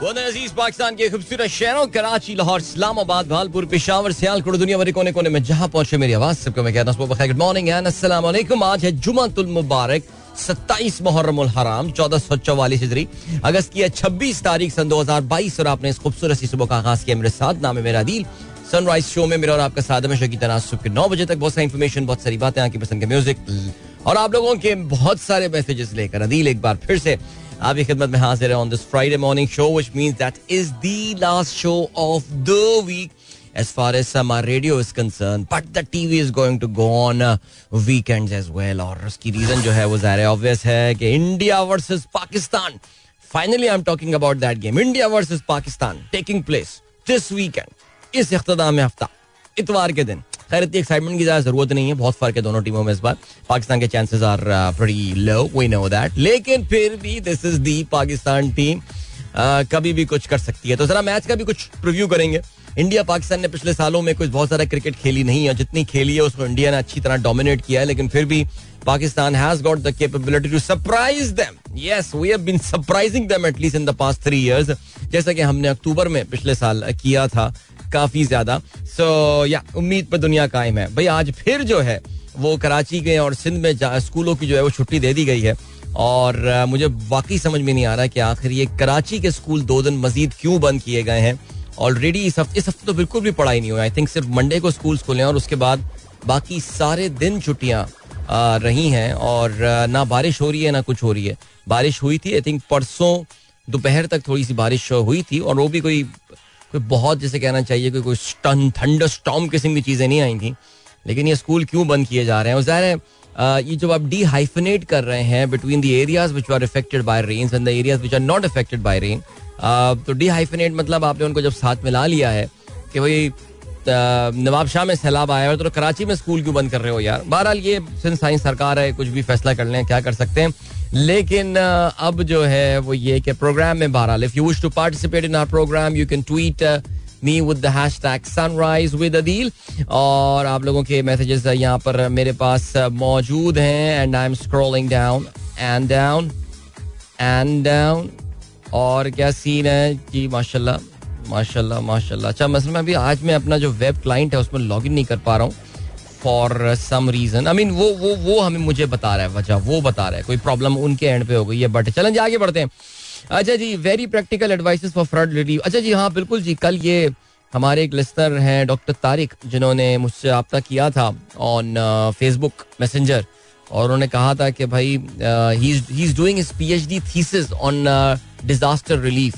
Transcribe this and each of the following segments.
अज़ीज़ पाकिस्तान के खूबसूरत शहरों, कराची, लाहौर, इस्लामाबाद, भालपुर, पिशावर, सियालकोट, दुनिया भर कोने कोने में जहाँ पहुँचे मेरी आवाज़, सबको मैं कहता हूँ गुड मॉर्निंग एंड आज है जुमातुल मुबारक, सत्ताईस मुहर्रम हराम चौदह सौ चौवालीस हिजरी। अगस्त की छब्बीस तारीख, सन दो हज़ार बाईस, और आपने इस खूबसूरत सी सुबह का आगाज़ किया मेरे साथ। नाम है मेरा दिल सनराइज शो में मेरा और आपका साथ हमेशा की तरह सुबह नौ बजे तक बहुत सारी इन्फॉर्मेशन बहुत सारी बातें आपकी पसंद के म्यूज़िक और आप लोगों के बहुत सारे मैसेजेस लेकर, अदील, एक बार फिर से आपकी खिदमत में हाजिर है on this Friday morning show which means that is the last show of the week as far as um, our radio is concerned. But the TV is going to go on uh, weekends as well. और उसकी reason जो है वो ज़ाहिर obvious है कि India versus Pakistan finally I am talking about that game India versus Pakistan taking place this weekend इस इख्ताम हफ़्ता इतवार के दिन खैर, इतनी एक्साइटमेंट की ज़्यादा ज़रूरत नहीं है, बहुत फ़र्क है दोनों टीमों में इस बार। पाकिस्तान के chances are pretty low we know that लेकिन फिर भी this is the Pakistan team कभी भी कुछ कर सकती है। तो जरा मैच का भी कुछ प्रिव्यू करेंगे। इंडिया पाकिस्तान ने पिछले सालों में कुछ बहुत सारा क्रिकेट खेली नहीं है जितनी खेली है उसको इंडिया ने अच्छी तरह डोमिनेट किया है, लेकिन फिर भी Pakistan has got the capability to surprise them yes we have been surprising them at least in the past three years जैसा कि हमने अक्टूबर में पिछले साल किया था काफ़ी ज़्यादा। सो या उम्मीद पर दुनिया कायम है। भाई, आज फिर जो है, वो कराची के और सिंध में स्कूलों की जो है, वो छुट्टी दे दी गई है। और मुझे वाकई समझ में नहीं आ रहा कि आखिर ये कराची के स्कूल दो दिन मजीद क्यों बंद किए गए हैं। ऑलरेडी इस हफ़्ते इस हफ़्ते तो बिल्कुल भी पढ़ाई नहीं हुई। आई थिंक सिर्फ़ मंडे को स्कूल खुले और उसके बाद बाकी सारे दिन छुट्टियाँ रही हैं। और ना बारिश हो रही है, ना कुछ हो रही है। बारिश हुई थी आई थिंक परसों दोपहर तक थोड़ी सी बारिश हुई थी और वो भी कोई कोई बहुत जैसे कहना चाहिए कि कोई स्टन थंडर स्टॉम किस्म की चीज़ें नहीं आई थी। लेकिन ये स्कूल क्यों बंद किए जा रहे हैं? और ज़ाहिर है ये जब आप डी हाइफनेट कर रहे हैं between the areas which are affected by rain and the areas which are not affected by rain तो डी हाइफनेट मतलब आपने उनको जब साथ मिला लिया है कि भाई नवाब शाह में सैलाब आया है तो कराची में स्कूल क्यों बंद कर रहे हो यार? बहरहाल ये सिंध साइंस सरकार है, कुछ भी फैसला कर लें, क्या कर सकते हैं? लेकिन अब जो है वो ये कि प्रोग्राम में बहरहाल if you wish to participate in our program you can tweet me with the hashtag sunrise with Adeel और आप लोगों के मैसेजेस यहाँ पर मेरे पास मौजूद हैं and I am scrolling down and down and down और क्या सीन है? जी, माशाल्लाह माशाल्लाह माशाल्लाह। अच्छा मसला मैं अभी आज मैं अपना जो वेब क्लाइंट है, उसमें लॉग इन नहीं कर पा रहा हूँ। For some reason I mean वो वो वो हमें मुझे बता रहा है, वजह, वो बता रहा है। कोई प्रॉब्लम उनके एंड पे हो गई है बट चलें आगे बढ़ते हैं। अच्छा जी very practical advice for flood relief अच्छा जी हाँ बिल्कुल जी, कल ये हमारे एक लिस्टर हैं डॉक्टर तारिक, जिन्होंने मुझसे रबता किया था ऑन फेसबुक मैसेंजर और उन्होंने कहा था कि भाई he is doing P H D thesis on disaster relief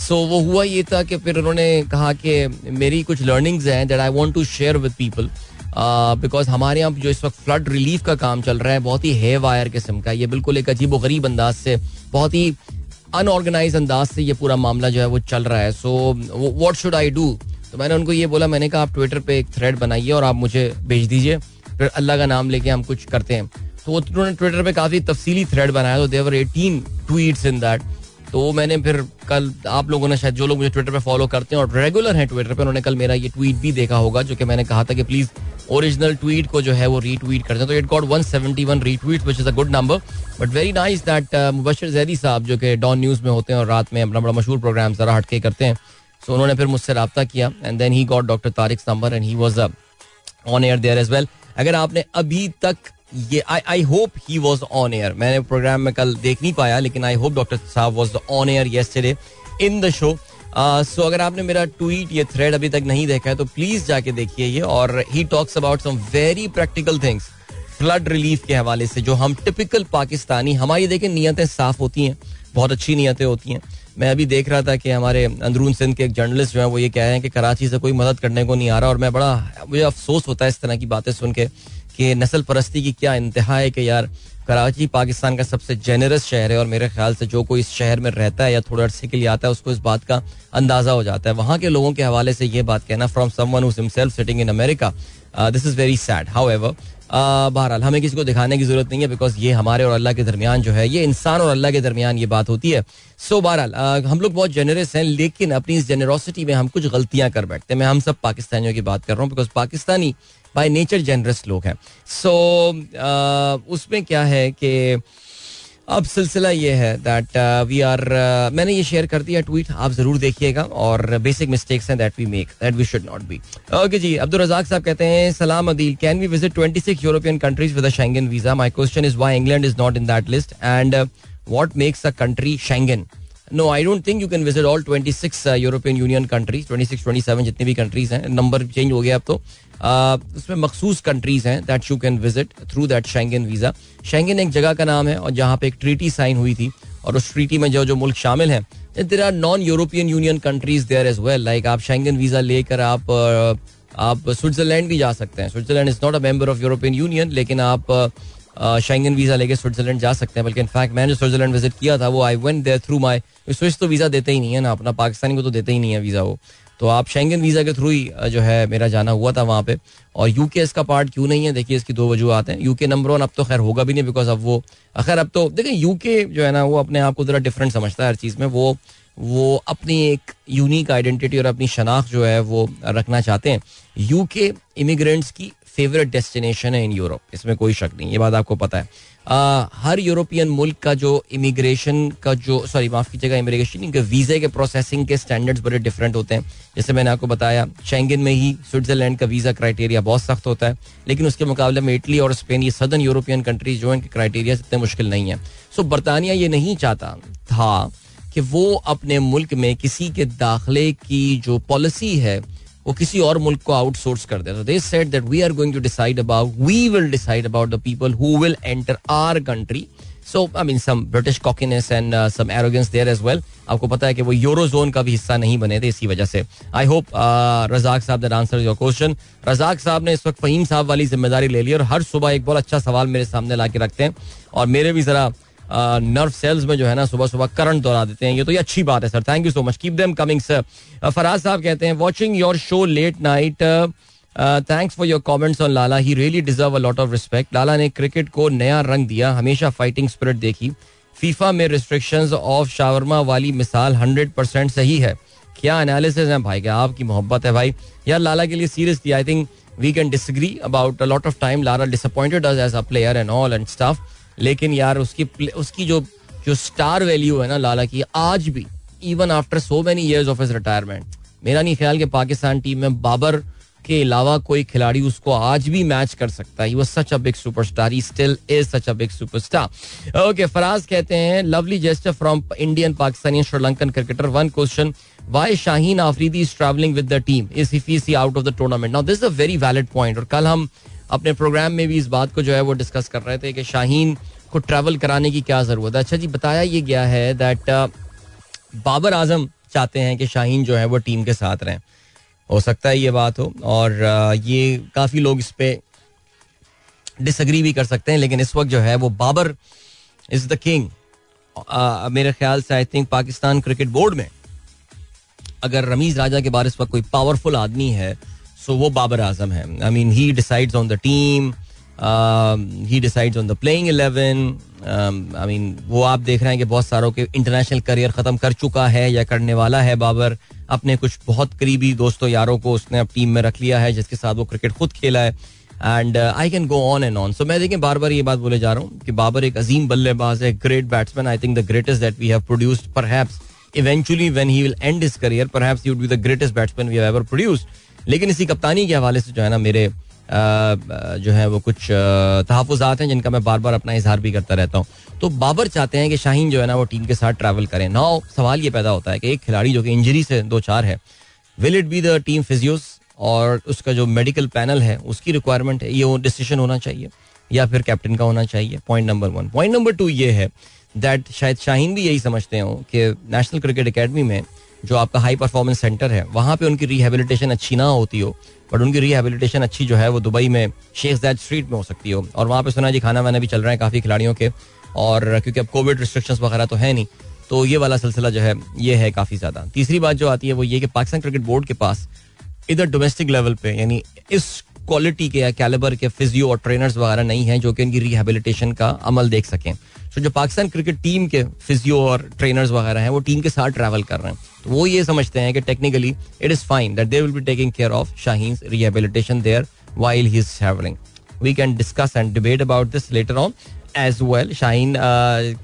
so वो हुआ ये था कि फिर उन्होंने कहा कि मेरी कुछ लर्निंग्स हैं that I want to share with people because हमारे यहाँ जो इस वक्त फ्लड रिलीफ का काम चल रहा है, बहुत ही है वायर किस्म का ये बिल्कुल एक अजीब गरीब अंदाज से, बहुत ही अनऑर्गेनाइज अंदाज से ये पूरा मामला जो है वो चल रहा है। So what should I do तो मैंने उनको ये बोला, मैंने कहा, आप ट्विटर पे एक थ्रेड बनाइए और आप मुझे भेज दीजिए। फिर अल्लाह का नाम लेके हम कुछ करते हैं। तो उन्होंने ट्विटर पे काफ़ी तफसीली थ्रेड बनाया तो there were eighteen tweets in that तो वो मैंने फिर कल आप लोगों ने शायद जो लोग मुझे ट्विटर पे फॉलो करते हैं और रेगुलर हैं ट्विटर पे उन्होंने कल मेरा ये ट्वीट भी देखा होगा जो कि मैंने कहा था कि प्लीज़ ओरिजिनल ट्वीट को जो है वो रीट्वीट करते हैं तो it got 171 retweet which is a good number but very nice that Mubashir Zaidi साहब जो कि डॉन न्यूज़ में होते हैं और रात में अपना बड़ा मशहूर प्रोग्राम जरा हटके करते हैं। सो so, उन्होंने फिर मुझसे रबता किया and then he got doctor Tariq number and he was on air there as well अगर आपने अभी तक ये I I hope he was on air मैंने प्रोग्राम में कल देख नहीं पाया, लेकिन आई होप डॉक्टर साहब was on air yesterday in the show so अगर आपने मेरा ट्वीट ये थ्रेड अभी तक नहीं देखा है तो प्लीज़ जाके देखिए ये, और he talks about some very practical things flood relief के हवाले से, जो हम टिपिकल पाकिस्तानी, हमारी देखें नीयतें साफ़ होती हैं, बहुत अच्छी नीयतें होती हैं। मैं अभी देख रहा था कि हमारे अंदरून सिंध के एक जर्नलिस्ट जो है, वो ये कह रहे हैं कि कराची से कोई मदद करने को नहीं आ रहा, और मैं बड़ा मुझे अफसोस होता है इस तरह की बातें सुन के। कि नस्ल परस्ती की क्या इंतहा है कि यार कराची पाकिस्तान का सबसे जेनरस शहर है और मेरे ख्याल से जो कोई इस शहर में रहता है या थोड़े अरसे के लिए आता है उसको इस बात का अंदाज़ा हो जाता है। वहाँ के लोगों के हवाले से ये बात कहना from someone himself sitting in America this is very sad however बहरहाल हमें किसी को दिखाने की ज़रूरत नहीं है बिकॉज़ ये हमारे और अल्लाह के दरमियान जो है ये इंसान और अल्लाह के दरमियान ये बात होती है। सो so, बहरहाल हम लोग बहुत जेनरस हैं लेकिन अपनी इस जेनरोसिटी में हम कुछ गलतियाँ कर बैठते हैं। मैं हम सब पाकिस्तानियों की बात कर रहा हूँ because Pakistani by nature generous लोग हैं। सो so, uh, उसमें क्या है कि अब सिलसिला ये है दैट वी आर मैंने ये शेयर कर दिया ट्वीट आप ज़रूर देखिएगा और बेसिक मिस्टेक्स हैं that we make that we should not be okay ji Abdul Razzaq साहब कहते हैं सलाम Adeel can we visit 26 European countries with a Schengen visa my question is why England is not in that list and what makes a country Schengen no I don't think you can visit all 26 European Union countries 26 27 जितनी भी countries हैं number change हो गया अब तो। उसमें मखसूस countries हैं that you can visit through that Schengen visa Schengen एक जगह का नाम है और जहाँ पे एक ट्रीटी साइन हुई थी और उस ट्रीटी में जो जो मुल्क शामिल हैं there are non European Union countries there as well like आप शेंगन वीज़ा लेकर आप आप स्विट्जरलैंड भी जा सकते हैं। Switzerland is not a member of European Union लेकिन आप शेंगन वीज़ा लेके स्विट्जरलैंड जा सकते हैं, बल्कि इनफैक्ट मैंने स्विट्जरलैंड विज़िट किया था, वो I went there through my Swiss तो वीज़ा देते ही नहीं है ना, अपना पाकिस्तानी को तो देते ही नहीं है वीज़ा वो। तो आप शेंगन वीज़ा के थ्रू ही जो है मेरा जाना हुआ था वहाँ पे। और यू के इसका पार्ट क्यों नहीं है? देखिए इसकी दो वजूहत हैं। यू के नंबर वन अब तो खैर होगा भी नहीं बिकॉज़ अब वो खैर अब तो देखिए यू के जो है ना, वो अपने आप को जरा डिफरेंट समझता है हर चीज़ में। वो वो अपनी एक यूनिक आइडेंटिटी और अपनी शनाख्त जो है वो रखना चाहते हैं। यू के इमिग्रेंट्स की फेवरेट डेस्टिनेशन है इन यूरोप इसमें कोई शक नहीं ये बात आपको पता है। आ, हर यूरोपियन मुल्क का जो इमिग्रेशन का जो सॉरी माफ़ कीजिएगा इमिग्रेशन के वीजे के प्रोसेसिंग के स्टैंडर्ड्स बड़े डिफरेंट होते हैं। जैसे मैंने आपको बताया शेंगन में ही स्विट्जरलैंड का वीज़ा क्राइटेरिया बहुत सख्त होता है लेकिन उसके मुकाबले में इटली और स्पेन ये सदर्न यूरोपियन कंट्रीज़ जो इनके क्राइटेरिया इतने मुश्किल नहीं है। सो बरतानिया ये नहीं चाहता था कि वो अपने मुल्क में किसी के दाखिले की जो पॉलिसी है वो किसी और मुल्क को आउटसोर्स कर दे they said that we are going to decide about we will decide about the people who will enter our country so I mean some British cockiness and some arrogance there as well आपको पता है कि वो euro zone का भी हिस्सा नहीं बने थे इसी वजह से। आई होप रजाक साहब that answer your question Razzaq साहब ने इस वक्त फहीम साहब वाली ज़िम्मेदारी ले ली और हर सुबह एक बहुत अच्छा सवाल मेरे सामने ला के रखते हैं। और मेरे भी जरा नर्व सेल्स में जो है ना सुबह सुबह करंट दौड़ा देते हैं। ये तो ये अच्छी बात है sir thank you so much keep them coming sir Faraz साहब कहते हैं watching your show late night thanks for your comments on Lala he really deserve a lot of respect Lala ने क्रिकेट को नया रंग दिया, हमेशा फाइटिंग स्पिरिट देखी। फीफा में रिस्ट्रिक्शंस ऑफ़ शावरमा वाली मिसाल हंड्रेड परसेंट सही है। क्या एनालिसिस है भाई, क्या आपकी मोहब्बत है भाई। यार लाला के लिए seriously I think we can disagree about a lot of time Lala disappointed as a player and all and staff लेकिन यार, उसकी उसकी जो जो स्टार वैल्यू है ना लाला की, आज भी even after so many years of his retirement मेरा नहीं ख्याल कि पाकिस्तान टीम में बाबर के अलावा कोई खिलाड़ी उसको आज भी मैच कर सकता है। Such a big superstar he still is such a big superstar okay Faraz कहते हैं lovely jester from Indian Pakistani Sri Lankan cricketer one question why Shaheen Afridi is traveling with the team is he out of the tournament now this a very valid point और कल हम अपने programme में भी इस बात को जो है वो डिस्कस कर रहे थे कि शाहीन को ट्रैवल कराने की क्या ज़रूरत है। अच्छा जी बताया ये गया है दैट uh, बाबर आज़म चाहते हैं कि शाहीन जो है वो टीम के साथ रहें। हो सकता है ये बात हो और uh, ये काफ़ी लोग इस पर डिसग्री भी कर सकते हैं लेकिन इस वक्त जो है वो बाबर इज़ द किंग मेरे ख्याल से I think Pakistan cricket board में अगर रमीज राजा के बारे इस वक्त कोई पावरफुल आदमी है सो वो बाबर आज़म है। I mean he decides on the team he decides on the playing eleven I mean वो आप देख रहे हैं कि बहुत सारों के इंटरनेशनल करियर खत्म कर चुका है या करने वाला है बाबर। अपने कुछ बहुत करीबी दोस्तों, यारों को उसने अब टीम में रख लिया है, जिसके साथ वो क्रिकेट खुद खेला है। And I can go on and on so मैं देखें बार बार ये बात बोले जा रहा हूँ कि बाबर एक अजीम बल्लेबाज है great batsman I think the greatest that we have produced perhaps eventually when he will end his career perhaps he would be the greatest batsman we have ever produced लेकिन इसी कप्तानी के हवाले से जो है ना मेरे जो है वो कुछ तहफात हैं जिनका मैं बार बार अपना इजहार भी करता रहता हूँ। तो बाबर चाहते हैं कि शाहीन जो है ना वो टीम के साथ ट्रैवल करें। नाउ सवाल ये पैदा होता है कि एक खिलाड़ी जो कि इंजरी से दो चार है will it be the team physios और उसका जो मेडिकल पैनल है, उसकी रिक्वायरमेंट है, ये वो डिसीज़न होना चाहिए, या फिर कैप्टन का होना चाहिए? Point number one point number two ये है दैट शायद शाहीन भी यही समझते हो कि नेशनल क्रिकेट अकेडमी में जो आपका हाई परफॉर्मेंस सेंटर है, वहाँ पे उनकी रिहेबिलिटेशन अच्छी ना होती हो बट उनकी रिहेबिलिटेशन अच्छी जो है, वो दुबई में शेख जैद स्ट्रीट में हो सकती हो। और वहाँ पे सुना जी, खाना वाना भी चल रहा है काफ़ी खिलाड़ियों के, और क्योंकि अब कोविड रिस्ट्रिक्शंस वगैरह तो है नहीं तो ये वाला सिलसिला जो है, ये है काफ़ी ज़्यादा। तीसरी बात जो आती है, वो ये कि पाकिस्तान क्रिकेट बोर्ड के पास, इधर डोमेस्टिक लेवल पे, यानी इस क्वालिटी के या कैलिबर के फिजियो और ट्रेनर्स वगैरह नहीं हैं, जो कि इनकी रिहेबिलिटेशन का अमल देख सकें। तो जो पाकिस्तान क्रिकेट टीम के फिजियो और ट्रेनर्स वगैरह हैं, वो टीम के साथ ट्रैवल कर रहे हैं। तो वो ये समझते हैं कि technically it is fine that they will be taking care of Shaheen rehabilitation there while he is traveling we can discuss and debate about this later on as well Shaheen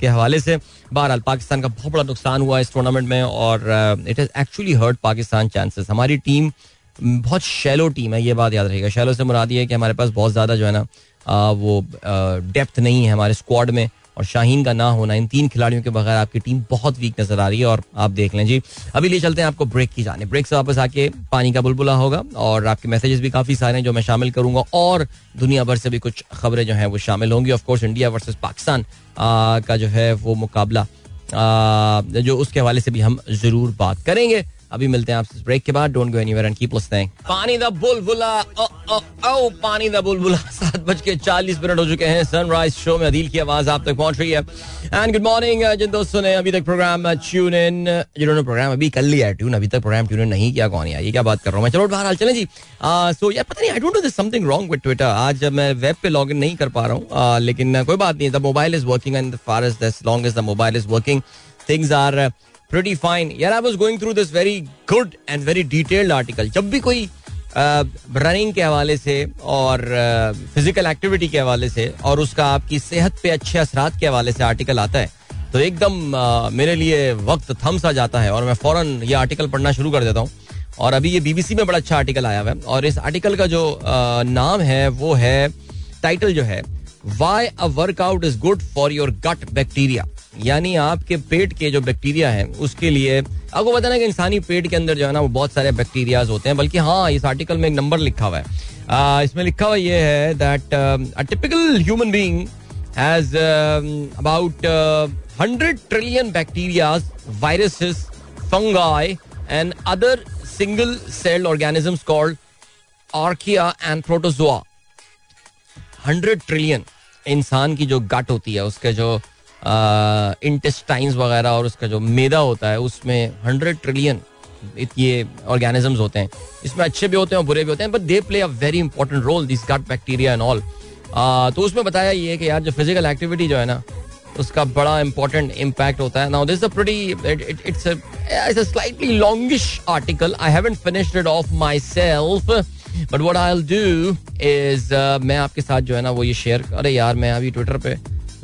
के हवाले से बहरहाल पाकिस्तान का बहुत बड़ा नुकसान हुआ इस टूर्नामेंट में और it has actually hurt Pakistan chances हमारी टीम बहुत शैलो टीम है, ये बात याद रहेगा शैलो से मुरादी है कि हमारे पास बहुत ज़्यादा जो है ना वो डेप्थ नहीं है हमारे स्क्वाड में। और शाहीन का ना होना, इन तीन खिलाड़ियों के बगैर आपकी टीम बहुत वीक नज़र आ रही है और आप देख लें जी। अभी ले चलते हैं आपको ब्रेक की जाने। ब्रेक से वापस आके पानी का बुलबुला होगा और आपके मैसेजेस भी काफ़ी सारे हैं जो मैं शामिल करूँगा और दुनिया भर से भी कुछ खबरें जो हैं वो शामिल होंगी। ऑफकोर्स इंडिया वर्सेज पाकिस्तान का जो है वो मुकाबला जो उसके हवाले से भी हम ज़रूर बात करेंगे। अभी मिलते हैं आपसे ब्रेक के बाद। Don't go anywhere and keep listening Paani Da Bulbula, ओ ओ ओ, पानी द बुलबुला। सात बज के चालीस मिनट हो चुके हैं। सनराइज शो में अदील की आवाज़ आप तक पहुँच रही है। एंड गुड मॉर्निंग जिन दोस्तों ने अभी तक प्रोग्राम ट्यून इन जिन्होंने प्रोग्राम अभी कर लिया है ट्यून अभी तक प्रोग्राम ट्यून इन नहीं किया, कौन यार? ये क्या बात कर रहा हूँ मैं? चलो बाहर चलें जी। सो यार, पता नहीं I don't know this something wrong with Twitter आज मैं वेब पे लॉग इन नहीं कर पा रहा हूँ लेकिन कोई बात नहीं the mobile is working and far as long as the mobile is working things are pretty fine. यार I was going through this very good and very detailed article जब भी कोई रनिंग के हवाले से और फ़िज़िकल एक्टिविटी के हवाले से और उसका आपकी सेहत पे अच्छे असरात के हवाले से आर्टिकल आता है तो एकदम मेरे लिए वक्त थम सा जाता है और मैं फ़ौरन ये आर्टिकल पढ़ना शुरू कर देता हूँ। और अभी ये बीबीसी में बड़ा अच्छा आर्टिकल आया हुआ है और इस आर्टिकल का जो नाम है, वो है टाइटल जो है why a workout is good for your gut bacteria यानी आपके पेट के जो बैक्टीरिया है उसके लिए आपको पता ना कि इंसानी पेट के अंदर जो है ना वो बहुत सारे बैक्टीरिया होते हैं बल्कि हाँ इस आर्टिकल में एक नंबर लिखा हुआ है। आ, इसमें लिखा हुआ ये है that a typical human being has about hundred trillion bacterias viruses fungi and other single celled organisms called archaea and protozoa hundred trillion इंसान की जो गट होती है उसके जो इंटेस्टाइंस वगैरह और उसका जो मैदा होता है, उसमें हंड्रेड ट्रिलियन ये ऑर्गेनिजम्स होते हैं। इसमें अच्छे भी होते हैं और बुरे भी होते हैं but they play a very important role this gut bacteria and all तो उसमें बताया ये कि यार जो फ़िज़िकल एक्टिविटी जो है ना, उसका बड़ा इंपॉर्टेंट इम्पैक्ट होता है। Now this a it's a slightly longish article I haven't finished it of myself but what I do is मैं आपके साथ जो है ना वो ये शेयर अरे यार, मैं अभी ट्विटर पे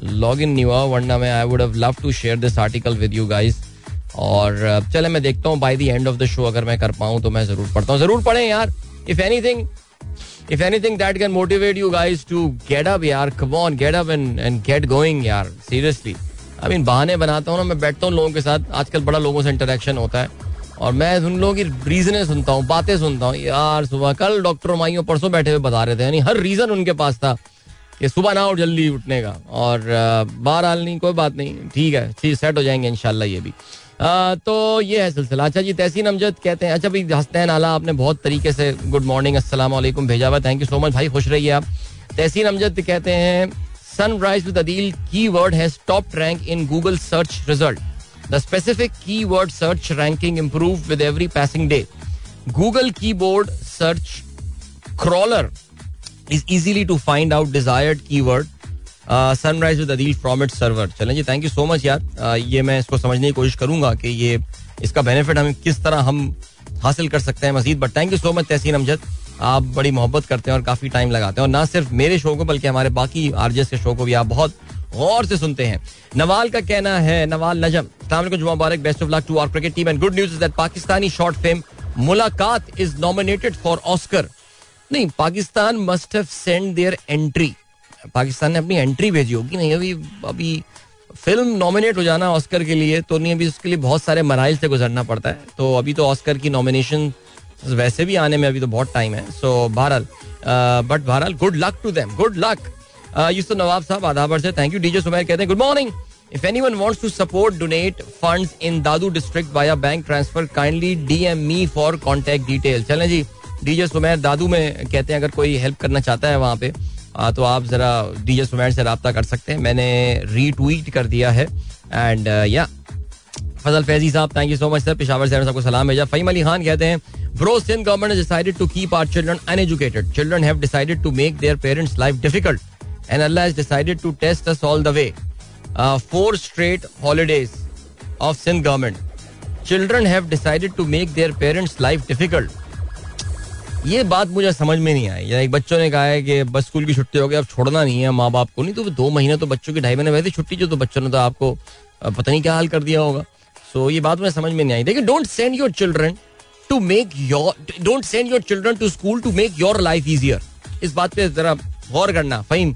लॉग इन नहीं हुआ वरना मैं I would love to share this article with you guys और uh, चले मैं देखता हूँ by the end of the show अगर मैं कर पाऊँ तो मैं ज़रूर पढ़ता हूँ। ज़रूर पढ़ें यार। If anything if anything that can motivate you guys to get up यार come on get up and and get going यार सीरियसली आई मीन बहाने बनाता हूँ ना मैं बैठता हूँ लोगों के साथ आजकल बड़ा लोगों से इंटरेक्शन होता है। और मैं उन लोगों की रीजने सुनता हूँ बातें सुनता हूँ। यार सुबह कल डॉक्टर माइयों परसों बैठे हुए बता रहे थे यानी हर रीजन उनके पास था। कि सुबह ना और जल्दी उठने का और बाहर हाल नहीं कोई बात नहीं। ठीक है ठीक सेट हो जाएँगे इनशाला ये भी। आ, तो ये है सिलसिला। अच्छा जी तहसीन अमजद कहते हैं अच्छा भाई हँसते आला आपने बहुत तरीके से गुड मॉर्निंग वालेकुम भेजा हुआ थैंक यू सो मच भाई खुश रहिए आप। तहसीन अमजद कहते हैं Sunrise with Adeel keyword has top rank in Google search result the specific keyword search ranking improve with every passing day Google keyboard search crawler is easily to find out desired keyword Sunrise with Adeel from it server चलें जी thank you so much यार। Uh, ये मैं इसको समझने की कोशिश करूँगा कि ये इसका बेनिफिट हमें किस तरह हम हासिल कर सकते हैं Majid. But thank you so much Tehseen Amjad. आप बड़ी मोहब्बत करते हैं और काफ़ी टाइम लगाते हैं। और ना सिर्फ़ मेरे शो को बल्कि हमारे बाकी आरजेस के शो को भी आप बहुत गौर से सुनते हैं। नवाल का कहना है नवाल नजम जुमा मुबारक best of luck to our cricket team and good news is that Pakistani short film Mulaqat is nominated for Oscar नहीं Pakistan must have send their entry Pakistan ने अपनी एंट्री भेजी होगी नहीं अभी अभी फ़िल्म नॉमिनेट हो जाना ऑस्कर के लिए तो नहीं अभी उसके लिए बहुत सारे मराइल से गुजरना पड़ता है। तो अभी तो ऑस्कर की नॉमिनेशन वैसे भी आने में अभी तो बहुत टाइम है। सो बहरहाल बट बहरहाल good luck to them good luck Yusuf Nawab साहब आधाबर से थैंक यू डीजे सुमेर कहते हैं good morning If anyone wants to support, donate funds in Dadu district via bank transfer, kindly DM me for contact details. चलें जी DJ Sumer दादू में कहते हैं अगर कोई हेल्प करना चाहता है वहाँ पे आ, तो आप जरा डीजे सुमेर से रबता कर सकते हैं मैंने रीट्वीट कर दिया है एंड या फजल फैजी साहब thank you so much sir Peshawar से सबको सलाम भेजा फहीम अली खान कहते हैं bro Sindh government to keep our children uneducated. Children have decided to make their parents' life difficult, and Allah has decided to test us all the way. Uh, four straight holidays of Sindh government. Children have decided to make their parents' life difficult. ये बात मुझे समझ में नहीं आई। एक बच्चों ने कहा है कि बस स्कूल की छुट्टी हो गई, अब छोड़ना नहीं है माँ बाप को। नहीं तो दो महीने तो बच्चों की ढाई महीने वैसे छुट्टी जो तो बच्चों ने तो आपको पता नहीं क्या हाल कर दिया होगा। सो ये बात मुझे समझ में नहीं आई। देखिए don't send your children to make your don't send your children to school to make your life easier इस बात पे जरा गौर करना। फहीम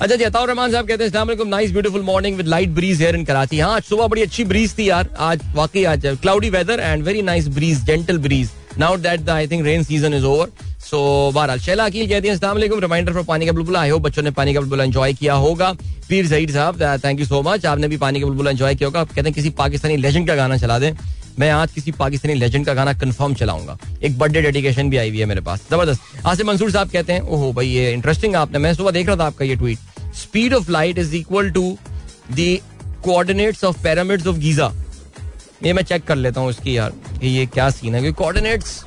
अच्छा जी, अताउर रहमान साहब कहते हैं, अस्सलाम nice beautiful morning with light breeze here in Karachi हाँ आज सुबह बड़ी अच्छी ब्रीज थी यार। आज, वाकई आज cloudy weather and very nice breeze gentle breeze now that I think rain season is over so बहरहाल, शैला अकील कहती है रिमाइंडर फॉर पानी का बुलबुला। आई होप बच्चों ने पानी का बुलबुला एंजॉय किया होगा। पीर जहीर साहब थैंक यू सो मच आपने भी पानी का बुलबुला एंजॉय किया होगा। कहते हैं, किसी पाकिस्तानी लेजेंड का गाना चला दें। मैं आज किसी पाकिस्तानी लेजेंड का गाना कंफर्म चलाऊँगा। एक बर्थडे डेडिकेशन भी आई हुई है मेरे पास। ज़बरदस्त। आज मंसूर साहब कहते हैं, ओहो भाई, ये इंटरेस्टिंग आपने, मैं सुबह देख रहा था आपका ये tweet speed of light is equal to the coordinates of pyramids of Giza ये मैं चेक कर लेता हूँ इसकी यार, कि ये क्या सीन है? क्योंकि कोऑर्डिनेट्स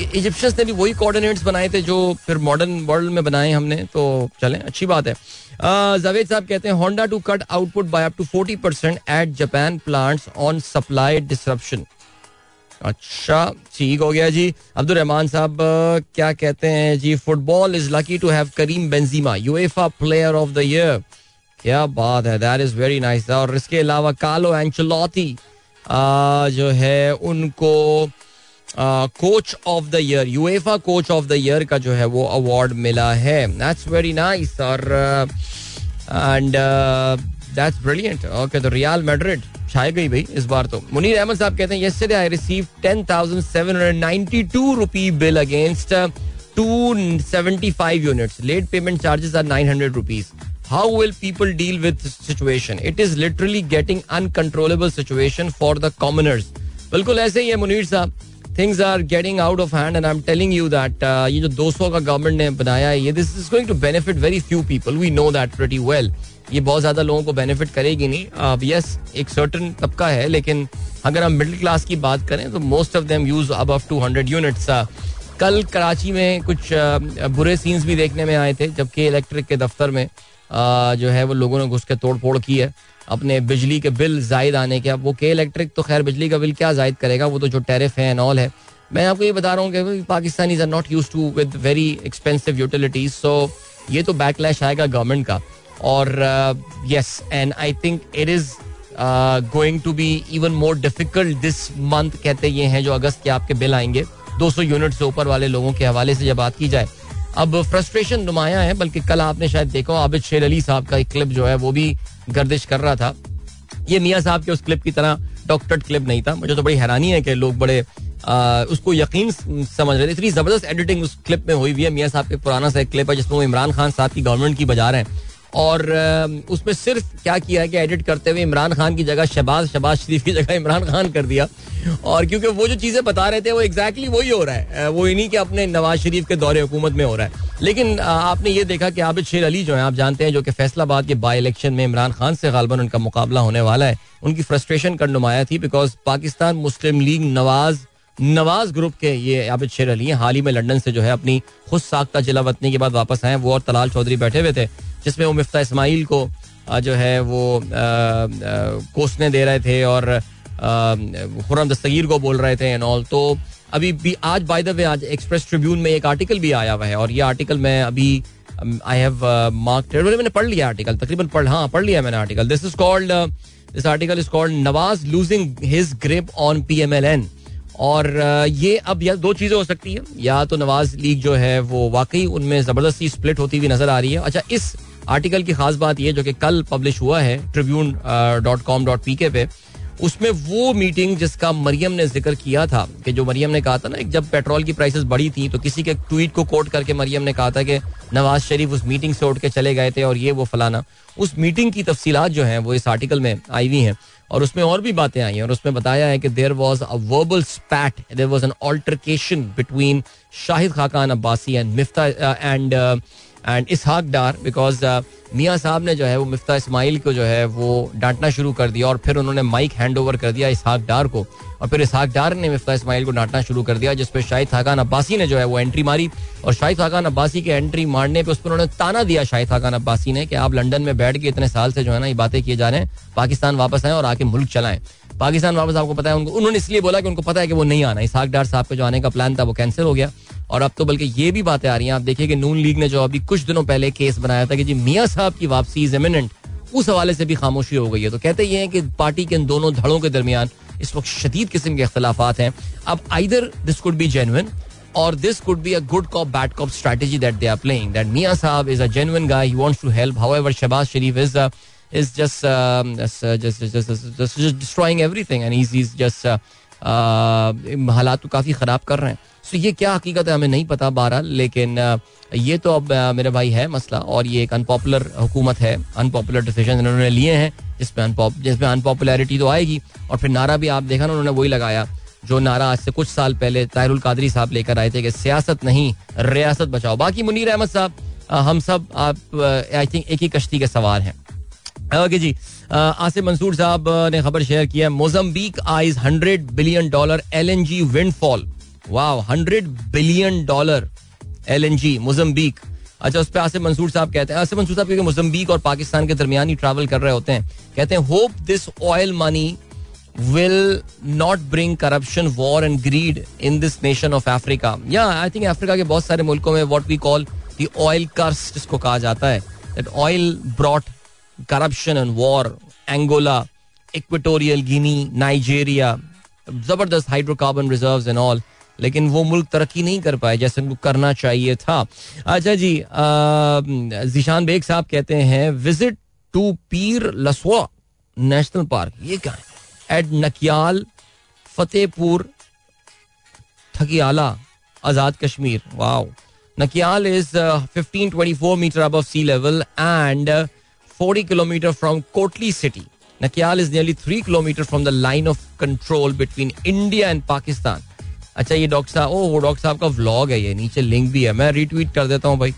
इजिप्शियंस ने भी वही कोऑर्डिनेट्स बनाए थे जो फिर मॉडर्न वर्ल्ड में बनाए हमने तो चले, अच्छी बात है। जावेद साहब कहते हैं Honda to cut output by up to forty percent at Japan plants on supply disruption अच्छा ठीक हो गया जी। अब्दुल रहमान साहब क्या कहते हैं जी football is lucky to have Karim Benzema UEFA player of the year क्या बात है दैट इज़ वेरी नाइस और इसके अलावा कालो एंचलॉती जो है उनको coach of the year UEFA coach of the year का जो है वो अवार्ड मिला है। दैट्स वेरी नाइस और एंड दैट्स ब्रिलियंट ओके तो रियल मैड्रिड छाई गई भाई इस बार तो। मुनीर अहमद साहब कहते हैं yesterday I receive 10792 rupee bill against 275 units late payment charges are 900 rupees how will people deal with situation it is literally getting uncontrollable situation for the commoners बिल्कुल ऐसे ही है, मुनीर साहब. Things are getting out of hand and I am telling you that ये जो 200 का government ने बनाया है, ये this is going to benefit very few people we no that pretty well ये बहुत ज़्यादा लोगों को बेनिफिट करेगी नहीं. अब यस एक सर्टन तबका है, लेकिन अगर हम मिडिल क्लास की बात करें तो मोस्ट ऑफ़ देम यूज़ अब टू हंड्रेड यूनिट्स कल कराची में कुछ बुरे सीन्स भी देखने में आए थे, जबकि इलेक्ट्रिक के दफ्तर में जो है वो लोगों ने घुस के तोड़ फोड़ की है। अपने बिजली के बिल जायद आने के, अब वो के इलेक्ट्रिक तो खैर बिजली का बिल क्या जायद करेगा? वो तो जो टेरिफ है एंड ऑल है। मैं आपको ये बता रहा हूँ कि Pakistani are not use to with very expensive utilities so ये तो बैकलैश आएगा गवर्नमेंट का। और yes and I think it is going to be even more difficult this month कहते ये हैं जो अगस्त के आपके बिल आएँगे। 200 यूनिट से ऊपर वाले लोगों के हवाले से जब बात की जाए अब फ्रस्ट्रेशन नुमाया है बल्कि कल आपने शायद देखा आबिद शेर अली साहब का एक क्लिप जो है वो भी गर्दिश कर रहा था। ये मियाँ साहब के उस क्लिप की तरह डॉक्टर क्लिप नहीं था। मुझे तो बड़ी हैरानी है कि लोग बड़े आ, उसको यकीन समझ रहे थे। इतनी ज़बरदस्त एडिटिंग उस क्लिप में हुई हुई है। मियाँ साहब के पुराना सा एक क्लिप है जिसमें वो इमरान खान साहब की गवर्नमेंट की बजा रहे हैं। और उसमें सिर्फ़ क्या किया कि एडिट करते हुए इमरान खान की जगह शहबाज शबाज शरीफ की जगह इमरान खान कर दिया। और क्योंकि वो जो चीज़ें बता रहे थे, वो एग्जैक्टली वही हो रहा है। वो इन्हीं के अपने नवाज़ शरीफ के दौरे हुकूमत में हो रहा है। लेकिन आपने ये देखा कि आबिद शेर अली जो है, आप जानते हैं, जो कि फैसलाबाद के बाई इलेक्शन में इमरान खान से गालबन उनका मुकाबला होने वाला है। उनकी फ्रस्ट्रेशन कर नुमाया थी बिकॉज़ पाकिस्तान मुस्लिम लीग नवाज़ नवाज़ ग्रुप के ये आबिद शेर अली हाल ही में लंदन से जो है अपनी खुद साख्ता जिला वतनी के बाद वापस आए वो और तलाल चौधरी बैठे हुए थे। जिसमें वो मिफ्ता इसमाइल को जो है वो कोसने दे रहे थे और खुरम दस्तगीर को बोल रहे थे एंड ऑल तो अभी भी आज बाय द वे आज एक्सप्रेस ट्रिब्यून में एक आर्टिकल भी आया हुआ है और ये आर्टिकल मैं अभी आई हैव मार्क मैंने पढ़ लिया आर्टिकल तकरीबन पढ़ हाँ पढ़ लिया मैंने article this is called this article is called Nawaz losing his grip on P M L N और ये अब या दो चीज़ें हो सकती है. या तो नवाज़ लीग जो है वो वाकई उनमें ज़बरदस्ती स्प्लिट होती हुई नज़र आ रही है. अच्छा इस आर्टिकल की खास बात यह जो कि कल पब्लिश हुआ है Tribune dot com dot P K पे, उसमें वो मीटिंग जिसका मरियम ने ज़िक्र किया था, कि जो मरियम ने कहा था ना जब पेट्रोल की प्राइसेस बढ़ी थी तो किसी के ट्वीट को कोट करके मरियम ने कहा था कि नवाज़ शरीफ उस मीटिंग से उठ के चले गए थे और ये वो फलाना। उस मीटिंग की तफसीलात जो हैं, वो इस आर्टिकल में आई हुई हैं। और उसमें और भी बातें आई हैं, और उसमें बताया है कि there was a verbal spat there was an altercation between Shahid Khaqan Abbasi and Miftah and and Ishaq Dar because Mian साहब ने जो है वो मिफ्ता इस्माइल को जो है वो डांटना शुरू कर दिया और फिर उन्होंने माइक हैंड ओवर कर दिया इसहाक डार को। और फिर इसहाक डार ने मिफ्ता इस्माइल को डांटना शुरू कर दिया, जिसपे शाहिद खाकान अब्बासी ने जो है, वो एंट्री मारी। और शाहिद खाकान अब्बासी के एंट्री मारने पर उस पर उन्होंने ताना दिया शाहिद खाकान अब्बासी ने कि आप लंदन में बैठ के इतने साल से जो है ना, ये बातें किए जा रहे हैं, पाकिस्तान वापस आए और आके मुल्क चलाएँ। पाकिस्तान वापस आपको पता है उनको उन्होंने इसलिए बोला कि उनको पता है कि वो नहीं आना। इसहाक डार साहब का जो आने का प्लान था वो कैंसिल हो गया। और अब तो बल्कि ये भी बातें आ रही हैं। आप देखिए कि नून लीग ने जो अभी कुछ दिनों पहले केस बनाया था कि जी मियाँ साहब की वापसी इज़ एमिनेंट उस हवाले से भी खामोशी हो गई है। तो कहते ये हैं कि पार्टी के इन दोनों धड़ों के दरमियान इस वक्त शदीद किस्म के अख्तिलाफात हैं। अब either this could be genuine could be a good cop bad cop strategy that they are playing that Mia Saab is a genuine guy he wants to help. However Shabazz Sharif is uh, is just, um, just, uh, just, just, just, just just destroying everything. And he's he's just uh, uh, हालात तो काफ़ी ख़राब कर रहे हैं। सो ये क्या हकीकत है? हमें नहीं पता बहरहाल लेकिन ये तो अब मेरे भाई है मसला और ये एक अनपॉपुलर हुकूमत है। अनपॉपुलर डिसीज़न इन्होंने लिए हैं जिसमें जिसमें अनपॉपुलरिटी तो आएगी। और फिर नारा भी आप देखा ना उन्होंने वही लगाया जो नारा आज से कुछ साल पहले ताहिरुल कादरी साहब लेकर आए थे कि सियासत नहीं रियासत बचाओ। बाकी मुनीर अहमद साहब हम सब आप आई थिंक एक ही कश्ती के सवार हैं। ओके जी। आसिफ मंसूर साहब ने खबर शेयर किया Mozambique eyes hundred billion dollar L N G windfall. वाह hundred billion dollar L N G Mozambique. अच्छा उस पर आसिफ मंसूर साहब कहते हैं, आसिफ मंसूर साहब क्योंकि मोजम्बीक और पाकिस्तान के दरमियान ही ट्रैवल कर रहे होते हैं, कहते हैं hope this oil money will not bring corruption war and greed in this nation of Africa या आई थिंक अफ्रीका के बहुत सारे मुल्कों में what we call the oil curse जिसको कहा जाता है that oil brought corruption and war Angola Equatorial Guinea Nigeria ज़बरदस्त हाइड्रोकार्बन रिज़र्व एंड ऑल लेकिन वो मुल्क तरक्की नहीं कर पाए जैसे उनको करना चाहिए था। अच्छा जी जीशान बेग साहब कहते हैं visit to Pir लसवा national park ये क्या है? At Nakiyal Fatehpur Thakiala Azad Kashmir wow Nakiyal is fifteen twenty four meter above sea level and forty kilometer from Kotli city Nakiyal is nearly three kilometer from the line of control between India and Pakistan अच्छा ये doctor साहब ओ वो doctor साहब का vlog है ये, नीचे link भी है। मैं रिट्वीट कर देता हूँ भाई।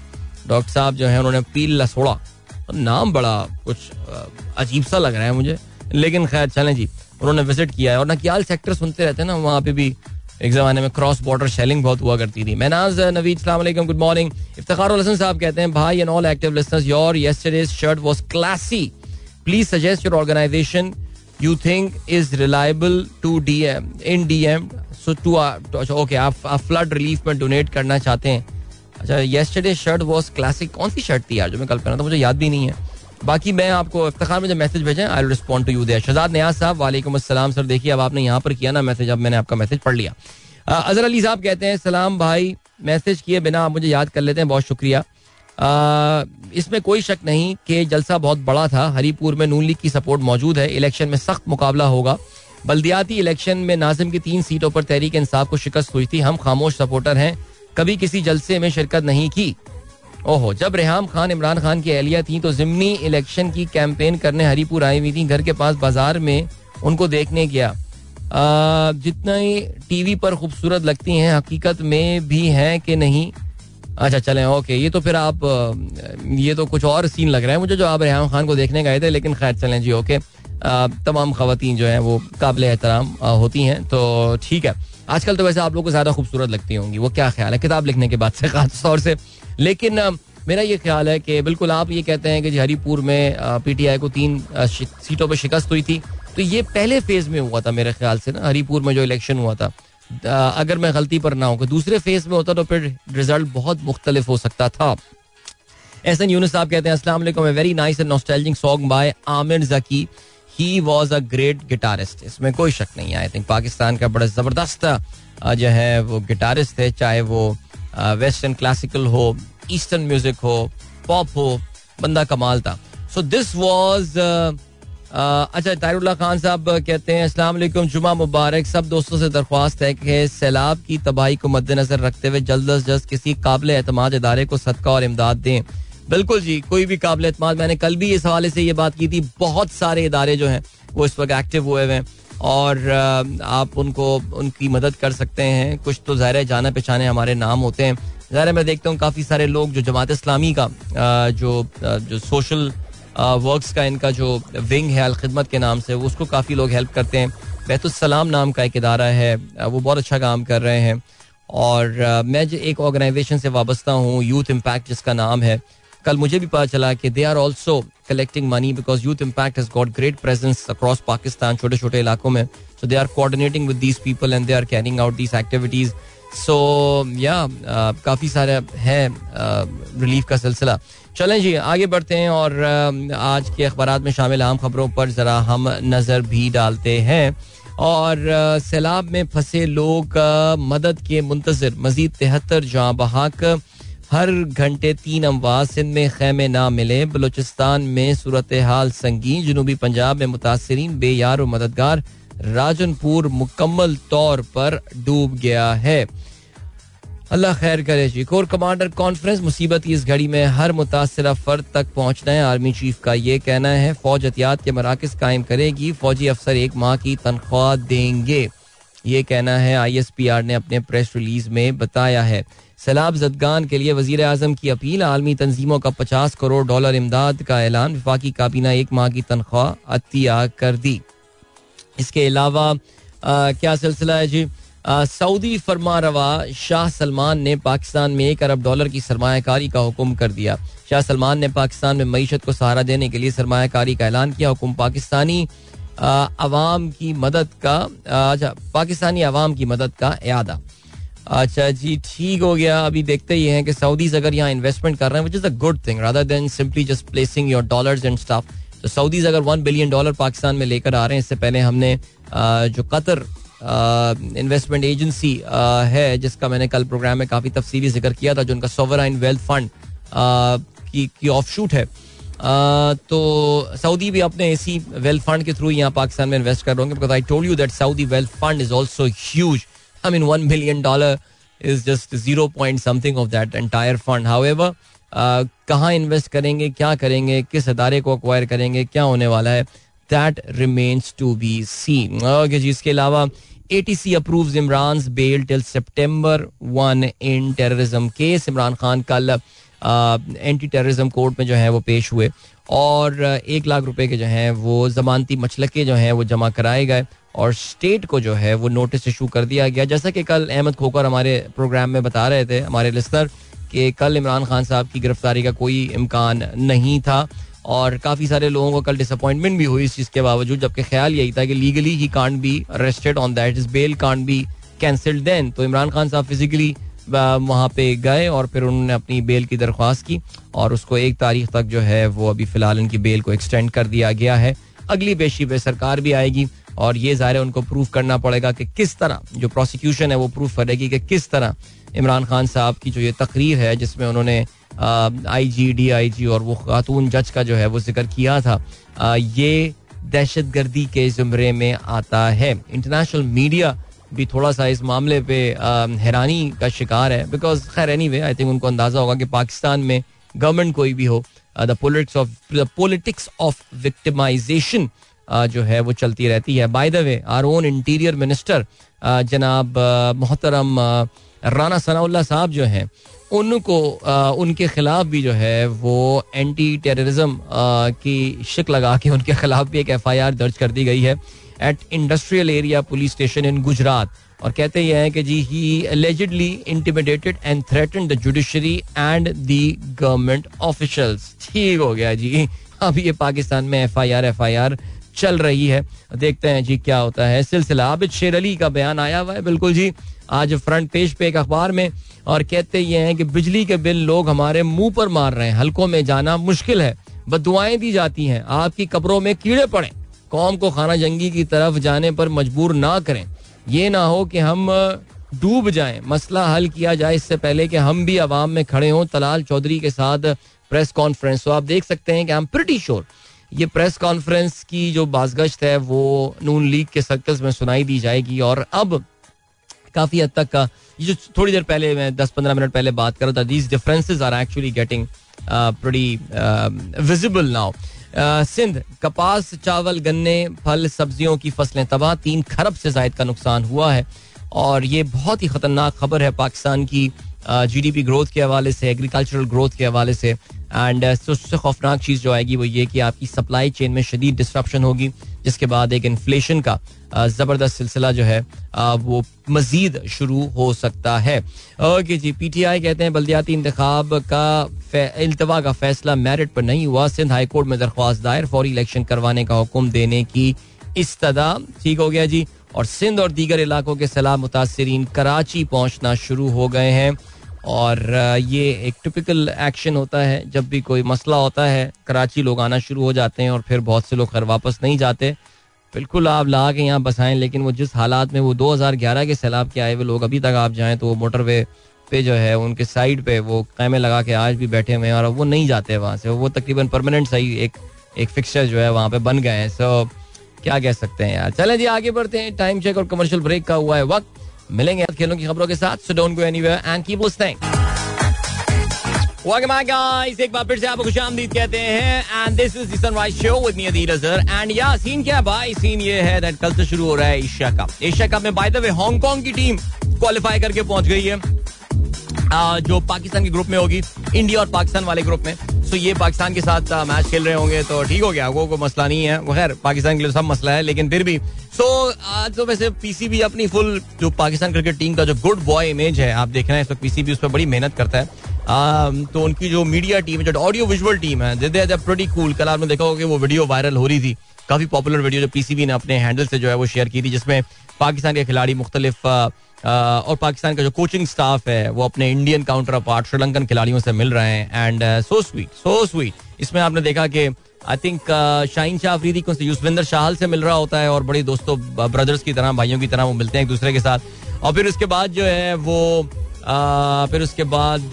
डॉक्टर साहब जो है, उन्होंने पील लसोड़ा नाम बड़ा कुछ अजीब सा लग रहा है मुझे। लेकिन खैर, चलें जी। उन्होंने विज़िट किया है। और नकियाल सेक्टर सुनते रहते हैं ना, वहाँ पे भी एक जमाने में क्रॉस बॉर्डर शेलिंग बहुत हुआ करती थी। मैनाज नवीद सलाम गुड मॉर्निंग इफ्तार साहब कहते हैं, भाई and all active listeners your yesterday's shirt was classy please suggest your organization you think is reliable to DM in DM so to okay आप फ्लड रिलीफ में डोनेट करना चाहते हैं. अच्छा येस्टरडे शर्ट वाज क्लासिक कौन सी shirt थी यार, जो मैं कल पहना था, मुझे याद भी नहीं है। बाकी मैं आपको इफ्तार में जब मैसेज भेजें I respond to you there Shahzad Niaz साहब, वालेकुम अस्सलाम सर, देखिए अब आपने यहाँ पर किया ना मैसेज, अब मैंने आपका मैसेज पढ़ लिया। अजहर अली साहब कहते हैं, सलाम भाई, मैसेज किए बिना आप मुझे याद कर लेते हैं, बहुत शुक्रिया। इसमें कोई शक नहीं कि जलसा बहुत बड़ा था, हरीपुर में नून लीग की सपोर्ट मौजूद है, इलेक्शन में सख्त मुकाबला होगा। बल्दियाती इलेक्शन में नाजिम की तीन सीटों पर तहरीक इंसाफ को शिकस्त हुई थी, हम खामोश सपोर्टर हैं, कभी किसी जलसे में शिरकत नहीं की। ओहो, जब रेहम खान, इमरान खान की एहलिया थी तो जिमनी इलेक्शन की कैंपेन करने हरीपुर आई हुई थी, घर के पास बाज़ार में उनको देखने गया। जितना ही टीवी पर खूबसूरत लगती हैं, हकीकत में भी हैं कि नहीं? अच्छा चलें, ओके, ये तो फिर आप ये तो कुछ और सीन लग रहा है मुझे जो आप रेहम खान को देखने गए थे, लेकिन खैर, चलें जी, ओके। तमाम खातन जो हैं, वो काबिल एहतराम होती हैं तो ठीक है। आजकल तो वैसे आप लोग को ज़्यादा खूबसूरत लगती होंगी, वो क्या ख्याल है? किताब लिखने के बाद से खास तौर से। लेकिन मेरा ये ख्याल है कि बिल्कुल आप ये कहते हैं कि जी हरीपुर में पीटीआई को तीन सीटों पर शिकस्त हुई थी। तो ये पहले फ़ेज़ में हुआ था मेरे ख्याल से ना, हरीपुर में जो इलेक्शन हुआ था। अगर मैं गलती पर ना हूँ दूसरे फ़ेज़ में होता तो फिर रिज़ल्ट बहुत मुख्तलिफ़ हो सकता था। एहसन यूनुस साहब कहते हैं, अस्सलाम very nice and nostalgic song by Aamir Zaki he was a great guitarist इसमें कोई शक नहीं है आई थिंक पाकिस्तान का बड़ा ज़बरदस्त जो है वो गिटारिस्ट थे, चाहे वो वेस्टर्न क्लासिकल हो ईस्टर्न म्यूज़िक हो पॉप हो, बंदा कमाल था। सो दिस वॉज़ अच्छा तारुल्ला खान साहब कहते हैं, अस्सलाम जुमा मुबारक। सब दोस्तों से दरख्वास्त है कि सैलाब की तबाही को मद्देनजर रखते हुए जल्द अज जल्द किसी काबिल एतमाद इदारे को सदका और इमदाद दें। बिल्कुल जी, कोई भी काबिल एतमाद, मैंने कल भी इस हवाले से ये बात की थी, बहुत सारे इदारे जो हैं, वो इस वक्त एक्टिव हुए हुए हैं। और आप उनको, उनकी मदद कर सकते हैं। कुछ तो ज़ाहिर जाना पहचाने हमारे नाम होते हैं। ज़ाहिर मैं देखता हूँ काफ़ी सारे लोग जो जमात इस्लामी का जो जो सोशल वर्क्स का इनका जो विंग है, अलखदमत के नाम से, उसको काफ़ी लोग हेल्प करते हैं। बैतुलसलाम नाम का एक इदारा है वो बहुत अच्छा काम कर रहे हैं। और मैं जो एक ऑर्गेनाइजेशन से वाबस्ता हूँ यूथ इम्पैक्ट जिसका नाम है कल मुझे भी पता चला कि they are also collecting money because Youth Impact has got great presence across Pakistan छोटे छोटे इलाकों में. So they are coordinating with these people and they are carrying out these activities so yeah काफ़ी सारे है रिलीफ का सिलसिला. चलें जी, आगे बढ़ते हैं और आज के अखबार में शामिल आम खबरों पर ज़रा हम नज़र भी डालते हैं. और सैलाब में फंसे लोग मदद के मुंतजर. मजीद तिहत्तर जहाँ बहाक हर घंटे तीन अमवाज सिंध में खेमे ना मिले। बलोचिस्तान में सूरत हाल संगीन, जनूबी पंजाब में मुतासरीन, बेयार और मददगार राजनपुर मुकम्मल तौर पर डूब गया है। अल्लाह खैर करे जी। कोर कमांडर कॉन्फ्रेंस, मुसीबत इस घड़ी में हर मुतासर फर्द तक पहुँचना है। आर्मी चीफ का ये कहना है, फौज एहतियात के मराकज कायम करेगी। फौजी अफसर एक माह की तनख्वाह देंगे। ये कहना है आई एस पी आर ने अपने प्रेस रिलीज़ में बताया है। सैलाब जदगान के लिए वज़ीर अजम की अपील, आलमी तंजीमों का पचास करोड़ डॉलर इमदाद का ऐलान, विफाकी काबीना एक माह की तनख्वाह अतिया कर दी। इसके अलावा क्या सिलसिला है जी? सऊदी फरमा रवा शाह सलमान ने पाकिस्तान में एक अरब डॉलर की सरमाकारी का हुक्म कर दिया। शाह सलमान ने पाकिस्तान में मीशत को सहारा देने के लिए सरमाकारी का ऐलान किया। हुक्म पाकिस्तानी अवाम की मदद का अच्छा पाकिस्तानी अवाम की मदद का अदा अच्छा जी ठीक हो गया। अभी देखते ही हैं कि सऊदीज अगर यहाँ इन्वेस्टमेंट कर रहे हैं which is a good thing rather than simply just placing your dollars and staff तो सऊदीज अगर वन बिलियन डॉलर पाकिस्तान में लेकर आ रहे हैं इससे पहले हमने जो कतर इन्वेस्टमेंट एजेंसी है जिसका मैंने कल प्रोग्राम में काफ़ी तफसीली ज़िक्र किया था जो उनका सोवराइन वेल्थ फंड की, की ऑफ़ शूट है तो सऊदी भी अपने इसी वेल्थ फंड के थ्रू यहाँ पाकिस्तान में इन्वेस्ट कर रहे होंगे because I told you that Saudi wealth fund is also huge I mean one billion dollar is just zero point something of that entire fund however कहाँ इन्वेस्ट करेंगे, क्या करेंगे, किस अदारे को अक्वायर करेंगे, क्या होने वाला है that remains to be seen okay जी, इसके अलावा ATC approves Imran's bail till September 1 in terrorism case. Imran Khan कल एंटी टेररिज्म कोर्ट में जो है वो पेश हुए और एक लाख रुपए के जो हैं वो जमानती मचलके जो हैं वो जमा कराए गए। और स्टेट को जो है वो नोटिस इशू कर दिया गया। जैसा कि कल अहमद खोकर हमारे प्रोग्राम में बता रहे थे, हमारे लिस्टर कि कल इमरान खान साहब की गिरफ्तारी का कोई इम्कान नहीं था और काफ़ी सारे लोगों को कल डिसअपॉइंटमेंट भी हुई इस चीज़ के बावजूद, जबकि ख्याल यही था कि legally he can't be arrested on that is bail can't be cancelled then तो इमरान खान साहब फिजिकली वहाँ पे गए और फिर उन्होंने अपनी बेल की दरख्वास्त की और उसको एक तारीख तक जो है वो अभी फ़िलहाल इनकी बेल को एक्सटेंड कर दिया गया है। अगली पेशी पे सरकार भी आएगी और ये ज़ाहिर उनको प्रूफ करना पड़ेगा कि किस तरह जो प्रोसिक्यूशन है वो प्रूफ करेगी कि किस तरह इमरान खान साहब की जो ये तकरीर है जिसमें उन्होंने आई जी डी आई जी और वो खातून जज का जो है वो ज़िक्र किया था आ, ये दहशत गर्दी के जुमरे में आता है। इंटरनेशनल मीडिया भी थोड़ा सा इस मामले पे हैरानी का शिकार है बिकॉज़ खैर एनी वे आई थिंक उनको अंदाज़ा होगा कि पाकिस्तान में गवर्नमेंट कोई भी हो द पॉलिटिक्स ऑफ़ विक्टिमाइजेशन जो है, वो चलती रहती है. By the way our own interior minister जनाब मोहतरम राना सनाउल्ला साहब जो हैं, उनको उनके खिलाफ भी जो है, वो एंटी टेररिज्म की शिक लगा के उनके खिलाफ भी एक एफ़ आई आर दर्ज कर दी गई है. At industrial area police station in Gujrat और कहते ये हैं कि जी he allegedly intimidated and threaten the judiciary and the government officials ठीक हो गया जी। अब ये पाकिस्तान में F I R F I R चल रही है। देखते हैं जी क्या होता है। सिलसिला। आबिद शेर अली का बयान आया हुआ है। बिल्कुल जी, आज फ्रंट पेज पे एक अखबार में और कहते ये हैं कि बिजली के बिल लोग हमारे मुँह पर मार रहे हैं। हल्कों में जाना मुश्किल है। बदुआएँ दी जाती हैं। आपकी कब्रों में कीड़े पड़े। कौम को खाना जंगी की तरफ़ जाने पर मजबूर ना करें। ये ना हो कि हम डूब जाएँ, मसला हल किया जाए इससे पहले कि हम भी आवाम में खड़े हों। तलाल चौधरी के साथ प्रेस कॉन्फ्रेंस। तो आप देख सकते हैं कि हम प्रिटी श्योर ये प्रेस कॉन्फ्रेंस की जो बाजगश्त है, वो नून लीग के सर्कल्स में सुनाई दी जाएगी। और अब काफ़ी हद तक का ये जो थोड़ी देर पहले मैं दस पंद्रह मिनट पहले बात कर रहा था these differences are actually getting visible now Sindh, कपास, चावल, गन्ने, फल, सब्जियों की फ़सलें, तबाह, तीन खरब से जायद का नुकसान हुआ है। और ये बहुत ही खतरनाक खबर है पाकिस्तान की। जीडीपी ग्रोथ के हवाले से एग्रीकल्चरल ग्रोथ के हवाले से एंड सबसे खौफनाक चीज़ जो आएगी वो ये कि आपकी सप्लाई चेन में शदीद डिस्ट्रप्शन होगी, जिसके बाद एक इन्फ्लेशन का ज़बरदस्त सिलसिला जो है वो मजीद शुरू हो सकता है। ओके जी पीटीआई कहते हैं, बल्दियाती इंतखाब का अल्तवा का फैसला मेरिट पर नहीं हुआ। सिंध हाईकोर्ट में दरख्वास्त दायर, फौरी इलेक्शन करवाने का हुक्म देने की इस्तदा। ठीक हो गया जी, और सिंध और दीगर इलाकों के सैलाब मुतासरीन कराची पहुँचना शुरू हो गए हैं। और ये एक टिपिकल एक्शन होता है, जब भी कोई मसला होता है, कराची लोग आना शुरू हो जाते हैं और फिर बहुत से लोग खैर वापस नहीं जाते। बिल्कुल आप ला के यहाँ बसाएँ, लेकिन वो जिस हालात में वो 2011 के सैलाब के आए हुए लोग अभी तक आप जाएँ तो वो मोटरवे पे जो है, उनके साइड पे वो कैमे लगा के आज भी बैठे हुए हैं और वो नहीं जाते वहाँ से। वो तकरीबन परमानेंट सही एक एक फिक्सर जो है वहाँ पे बन गए हैं। सो क्या कह सकते हैं यार? चलें जी, आगे बढ़ते हैं। टाइम चेक और कमर्शियल ब्रेक का हुआ है वक्त। मिलेंगे खेलों की खबरों के साथ so don't go anywhere and keep listening Welcome back, guys. एक बार फिर से आपको खुशामदीद कहते हैं and this is the Sunrise Show with me Adeel Azhar and yeah scene क्या भाई? सीन ये है दैट कल से शुरू हो रहा है एशिया कप एशिया कप में by the way Hong Kong की टीम क्वालिफाई करके पहुँच गई है। जो पाकिस्तान के ग्रुप में होगी, इंडिया और पाकिस्तान वाले ग्रुप में। सो ये पाकिस्तान के साथ मैच खेल रहे होंगे तो ठीक हो गया। वो कोई मसला नहीं है। वो खैर, पाकिस्तान के लिए सब मसला है, लेकिन फिर भी। सो आज तो वैसे पीसीबी अपनी फुल जो पाकिस्तान क्रिकेट टीम का जो गुड बॉय इमेज है, आप देख रहे हैं, इस वक्त पीसीबी उस पर बड़ी मेहनत करता है। तो उनकी जो मीडिया टीम है, जो ऑडियो विजुअल टीम है प्रीटी कूल कल आपने देखा होगा कि वो वीडियो वायरल हो रही थी। काफ़ी पॉपुलर वीडियो जो पीसीबी ने अपने हैंडल से जो है, वो शेयर की थी, जिसमें पाकिस्तान के खिलाड़ी मुख्तलिफ़ और पाकिस्तान का जो कोचिंग स्टाफ है, वो अपने इंडियन काउंटर पार्ट श्रीलंकन खिलाड़ियों से मिल रहे हैं and so sweet so sweet इसमें आपने देखा कि आई थिंक शाहीन शाह अफरीदी को युसविंदर शाहल से मिल रहा होता है और बड़ी दोस्तों ब्रदर्स की तरह, भाइयों की तरह वो मिलते हैं एक दूसरे के साथ. और फिर उसके बाद जो है वो फिर उसके बाद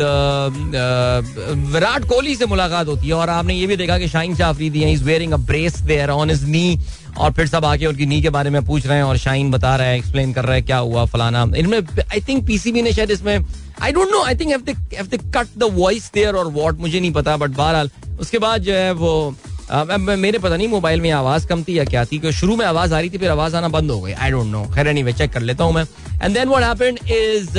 विराट कोहली से मुलाकात होती है और आपने ये भी देखा कि Shaheen Shah Afridi is wearing a brace there on his knee और फिर सब आके उनकी नी के बारे में पूछ रहे हैं और शाइन बता रहा है एक्सप्लेन कर रहा है क्या हुआ फलाना। इनमें आई थिंक पीसीबी ने शायद इसमें I don't know I think they cut the voice there और व्हाट मुझे नहीं पता बट बहरहाल उसके बाद जो है वो आ, मेरे पता नहीं मोबाइल में आवाज़ कम थी या क्या थी क्योंकि शुरू में आवाज़ आ रही थी फिर आवाज़ आना बंद हो गई आई डोंट नो खैर एनीवे चेक कर लेता हूँ मैं। And then what happened is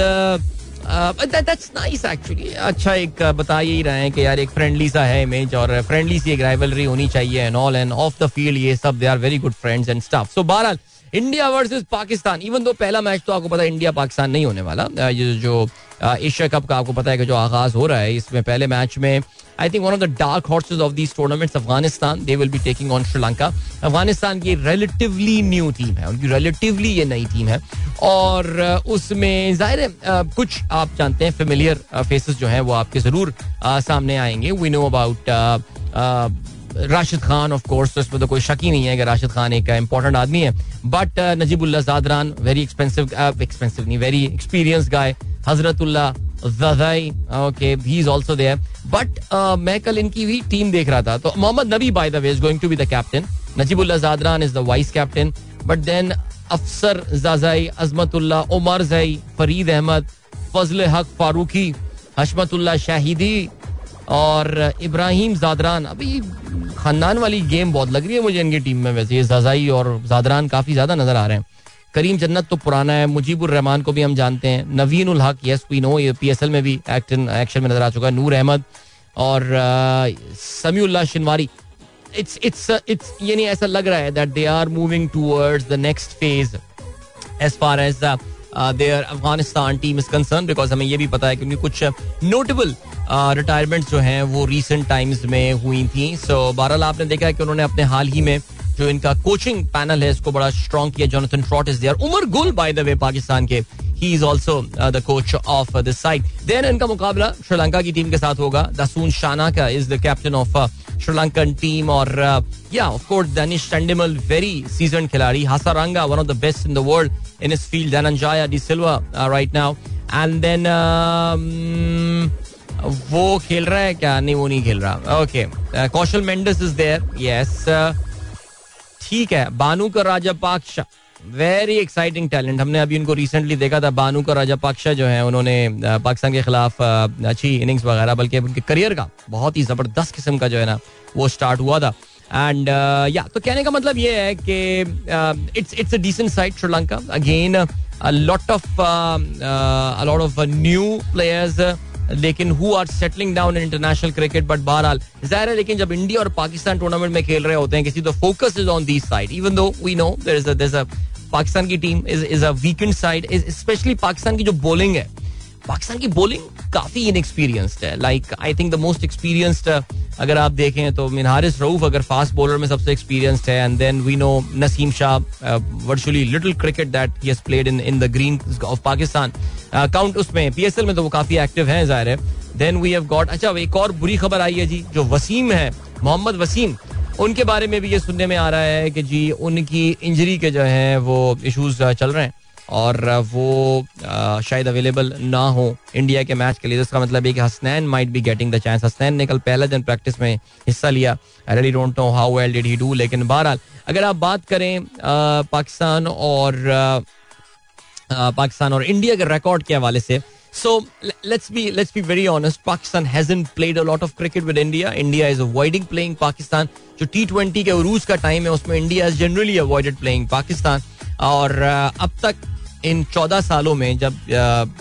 that's nice actually अच्छा एक बता ही रहे हैं कि यार एक फ्रेंडली सा है इमेज और फ्रेंडली सी एक राइवलरी होनी चाहिए and all and off the field ये सब they are very good friends and stuff so बहरहाल India versus Pakistan even though पहला मैच तो आपको पता है इंडिया पाकिस्तान नहीं होने वाला। ये जो एशिया कप का आपको पता है कि जो आगाज़ हो रहा है, इसमें पहले मैच में I think one of the dark horses of these tournaments Afghanistan they will be taking on Sri Lanka Afghanistan की रिलेटिवली न्यू टीम है, उनकी रिलेटिवली ये नई टीम है। और उसमें ज़ाहिर है कुछ आप जानते हैं फेमिलियर फेसेस जो हैं, वो आपके ज़रूर सामने आएँगे। We know about Rashid Khan of course तो इसमें तो कोई शक ही नहीं है कि राशिद खान एक इंपॉर्टेंट आदमी है। But Najibullah Zadran very expensive expensive नहीं very experience guy Hazratullah okay he is also there but मैं कल इनकी भी टीम देख रहा था तो Mohammad Nabi by the way is going to be the captain Najibullah Zadran is the vice captain but then Afsar Zazai Azmatullah Umar जई फरीद अहमद, फजल हक फारूकी हशमतुल्ला शाहिदी और इब्राहिम जादरान, अभी खानदान वाली गेम बहुत लग रही है मुझे इनकी टीम में वैसे, ये जाजाई और जादरान काफ़ी ज़्यादा नज़र आ रहे हैं। करीम जन्नत तो पुराना है, मुजीबुर रहमान को भी हम जानते हैं। Naveen ul Haq yes we know ये पीएसएल में भी एक्शन एक्शन में नज़र आ चुका है, नूर अहमद और Samiullah Shinwari. It's it's it's ये नहीं ऐसा लग रहा है that they are moving towards the next phase as far as there Afghanistan team is concern because हमें ये भी पता है कि उनकी कुछ नोटेबल रिटायरमेंट जो हैं वो रिसेंट टाइम्स में हुई थी। सो बहरहाल आपने देखा है कि उन्होंने अपने हाल ही में जो इनका कोचिंग पैनल है, इसको बड़ा स्ट्रॉन्ग किया। Jonathan Trott is there Umar Gul by the way Pakistan के। He is also the coach of this side then इनका मुकाबला श्रीलंका की टीम के साथ होगा। Dasun Shanaka is the captain of Sri Lankan team और या of course Dinesh Chandimal very season खिलाड़ी। Hasaranga one of the best in the world in इस field Dhananjaya de Silva right now and then वो खेल रहा है क्या? नहीं, वो नहीं खेल रहा। Okay Kaushal Mendis is there yes ठीक है। Bhanuka Rajapaksa very exciting talent हमने अभी उनको रिसेंटली देखा था, बानू का राजा पाक्षा जो है, उन्होंने पाकिस्तान के खिलाफ अच्छी इनिंग्स वगैरह, बल्कि उनके करियर का बहुत ही ज़बरदस्त किस्म का जो है ना, वो स्टार्ट हुआ था। एंड या तो कहने का मतलब ये है कि it's it's a decent side Sri Lanka. Again lot of lot of new players लेकिन who are settling down in international cricket but बहरहाल, ज़ाहिर है, लेकिन जब इंडिया और पाकिस्तान टूर्नामेंट में खेल रहे होते हैं, किसी तो focus is on this side even though we know is is a Pakistan की team is is a weakened side especially Pakistan की जो बॉलिंग है, पाकिस्तान की बॉलिंग काफ़ी इनएक्सपीरियंस्ड है। Like I think the most experienced अगर आप देखें तो मीन हारिस रऊफ अगर फास्ट बॉलर में सबसे एक्सपीरियंस्ड है and then we know Naseem Shah virtually little cricket that he has played in in the green of Pakistan. Count उसमें पीएसएल में तो वो काफ़ी एक्टिव हैं, ज़ाहिर है। देन वी हैव गॉट अच्छा एक और बुरी खबर आई है जी, जो वसीम है, मोहम्मद वसीम उनके बारे में भी ये सुनने में आ रहा है कि जी, उनकी इंजरी के जो है, वो इश्यूज़ चल रहे हैं। और वो शायद अवेलेबल ना हो इंडिया के मैच के लिए। इसका मतलब है कि Hasnain might be getting the chance Hasnain ने कल पहले दिन प्रैक्टिस में हिस्सा लिया। Really don't know how well did he do लेकिन बहरहाल, अगर आप बात करें पाकिस्तान और पाकिस्तान और इंडिया के रिकॉर्ड के हवाले से So let's be let's be very honest. Pakistan hasn't played a lot of cricket with India. India is avoiding playing Pakistan. जो टी ट्वेंटी के उरूज का टाइम है, उसमें India is generally avoided playing Pakistan और अब तक इन चौदह सालों में, जब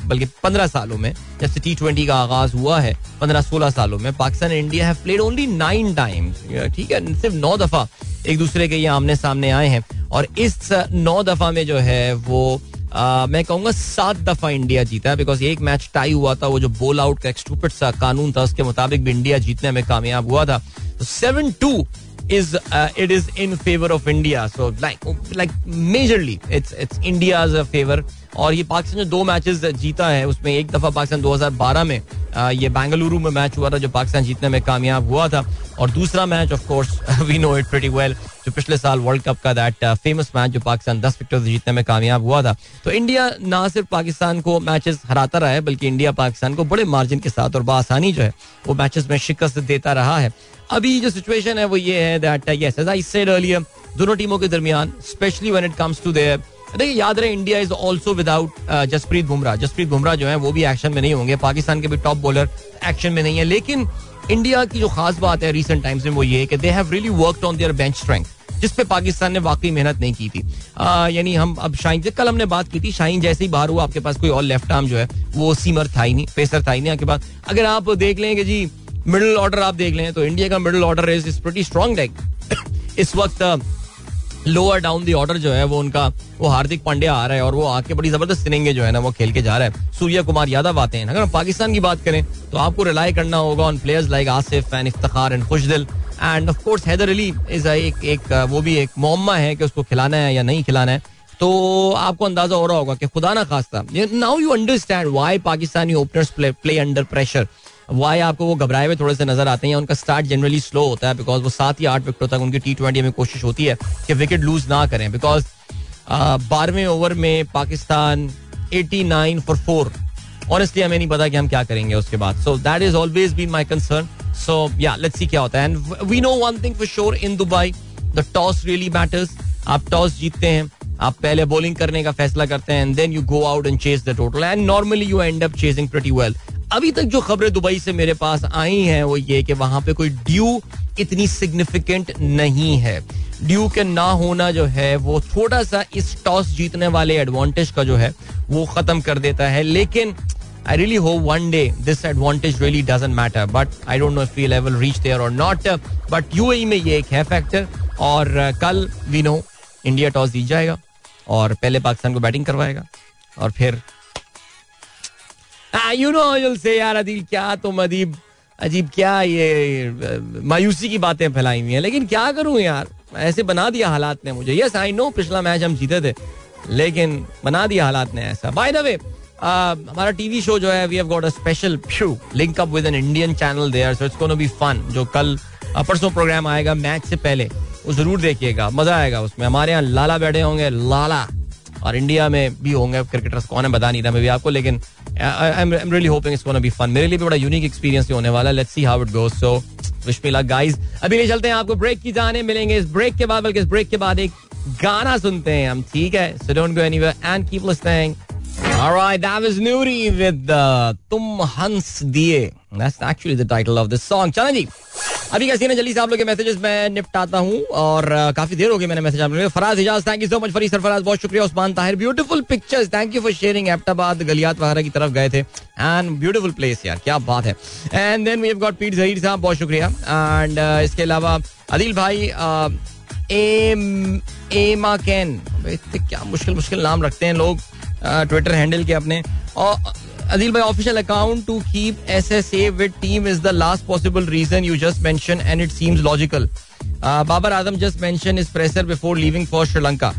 बल्कि पंद्रह सालों में, जब से टी ट्वेंटी का आगाज़ हुआ है, पंद्रह सोलह सालों में Pakistan and India have played only nine times ठीक है सिर्फ़ नौ दफ़ा एक दूसरे के ये आमने सामने आए हैं और इस नौ दफ़ा में जो है, वो मैं कहूँगा सात दफ़ा इंडिया जीता है बिकॉज़ एक मैच टाई हुआ था, वो जो बोल आउट का एक सा कानून था, उसके मुताबिक भी इंडिया जीतने में कामयाब हुआ था। तो seven two is uh, it is in favor of India. So like like majorly it's it's India's favor. और ये पाकिस्तान जो दो मैचेस जीता है उसमें एक दफ़ा पाकिस्तान 2012 में ये बेंगलुरु में मैच हुआ था जो पाकिस्तान जीतने में कामयाब हुआ था और दूसरा match of course we know it pretty well जो पिछले साल वर्ल्ड कप का दैट फ़ेमस मैच जो पाकिस्तान दस विकेट जीतने में कामयाब हुआ था तो इंडिया ना सिर्फ़ पाकिस्तान को मैचेस हराता रहा है बल्कि इंडिया पाकिस्तान को बड़े मार्जिन के साथ और बसानी जो है वो मैचेस में शिकस्त देता रहा है अभी जो सिचुएशन है वो ये है that yes as I said earlier दोनों टीमों के दरमियान especially when it comes to there देखिए, याद रहे India is also without Jasprit Bumrah Jasprit Bumrah जो है, वो भी एक्शन में नहीं होंगे. पाकिस्तान के भी टॉप बॉलर एक्शन में नहीं है. लेकिन इंडिया की जो खास बात है रिसेंट टाइम्स में वो ये कि they have really worked on their bench strength जिस पे पाकिस्तान ने वाकई मेहनत नहीं की थी. यानी हम, अब शाइन से कल हमने बात की थी शाइन जैसे ही बाहर हुआ, आपके पास कोई और लेफ़्ट आर्म जो है, वो सीमर था ही नहीं पेसर था ही नहीं. आपके पास अगर आप देख लेंगे जी मिडिल ऑर्डर आप देख लें तो इंडिया का middle order is is pretty strong like इस वक्त लोअर डाउन दी ऑर्डर जो है, वो उनका, वो हार्दिक पांड्या आ रहा है और वो आके बड़ी ज़बरदस्त इनिंग जो है ना, वो खेल के जा रहा है। सूर्य कुमार यादव आते हैं। अगर हम पाकिस्तान की बात करें तो आपको रिलाई करना होगा on players like Asif and Iftikhar and Khushdil and of course Haider Ali is एक एक वो भी एक मोम्मा है कि उसको खिलाना है या नहीं खिलाना है। तो आपको अंदाज़ा हो रहा होगा कि खुदा ना खास्ता now you understand why Pakistani openers play under pressure why आपको वो घबराए हुए थोड़े से नज़र आते हैं? उनका स्टार्ट जनरली स्लो होता है बिकॉज़ वो सात या आठ विकेटों तक उनकी टी ट्वेंटी में कोशिश होती है कि विकेट लूज ना करें। बिकॉज़ बारहवें ओवर में Pakistan eighty nine for four honestly हमें नहीं पता कि हम क्या करेंगे उसके बाद। So that is always been my concern so या लेट्स सी क्या होता है। And we know one thing for sure in Dubai the toss really matters आप टॉस जीतते हैं। आप पहले बॉलिंग करने का फैसला करते हैं। And then you go out and chase the total and normally you end up chasing pretty well अभी तक जो खबरें दुबई से मेरे पास आई हैं, वो ये कि वहाँ पे कोई ड्यू इतनी सिग्निफिकेंट नहीं है ड्यू के ना होना जो है, वो थोड़ा सा इस टॉस जीतने वाले एडवांटेज का जो है, वो खत्म कर देता है लेकिन, I really hope one day this advantage really doesn't matter. But I don't know if we'll ever reach there or not. But UAE में ये एक है फैक्टर और कल वी नो इंडिया टॉस जीत जाएगा, और पहले पाकिस्तान को बैटिंग करवाएगा, और फिर यू नो यूल से यार, अदील, क्या तुम अदीब, अजीब क्या ये, मायूसी की बातें फैलाई हुई हैं? लेकिन क्या करूँ यार? ऐसे बना दिया हालात ने मुझे। यस आई नो पिछला मैच हम जीते थे, लेकिन बना दिया हालात ने ऐसा। बाय द वे हमारा टीवी शो जो है we have got a special link up with an Indian channel there so it's gonna be fun जो कल परसों प्रोग्राम आएगा मैच से पहले। वो ज़रूर देखिएगा, मज़ा आएगा उसमें। हमारे यहाँ लाला बैठे होंगे, लाला। और इंडिया में भी होंगे क्रिकेटर्स कौन है बता नहीं रहा मैं भी आपको लेकिन I am really hoping it's gonna be fun मेरे लिए भी बड़ा यूनिक एक्सपीरियंस होने वाला let's see how it goes so wish me guys अभी ले चलते हैं आपको ब्रेक की जाने मिलेंगे इस ब्रेक के बाद बल्कि इस ब्रेक के बाद एक गाना सुनते हैं हम ठीक है? So don't go anywhere and keep listening Alright, that was Nuri with uh, Tum Hans Diye. That's actually the title of this song. जी. अभी कैसी ना, जल्दी से आप लोग के मैसेजेस मैं निपटाता हूँ और काफ़ी देर हो गई मैंने मैसेज आप लोग Faraz Ijaz thank you so much फरी सर फराज, बहुत शुक्रिया, Usman Tahir beautiful pictures thank you for sharing Abbottabad Galiyat वगैरह की तरफ़ गए थे। एंड ब्यूटीफुल प्लेस यार, क्या बात है। एंड देन वी गॉट पीट जहीर साहब, बहुत शुक्रिया। एंड इसके अलावा अदिल भाई एम, एमा कैन क्या मुश्किल मुश्किल नाम रखते हैं लोग ट्विटर हैंडल के अपने। और अदिल भाई official account to keep SSA with team is the last possible reason you just मैं and it seems logical Babar Azam just mention is before leaving for Sri Lanka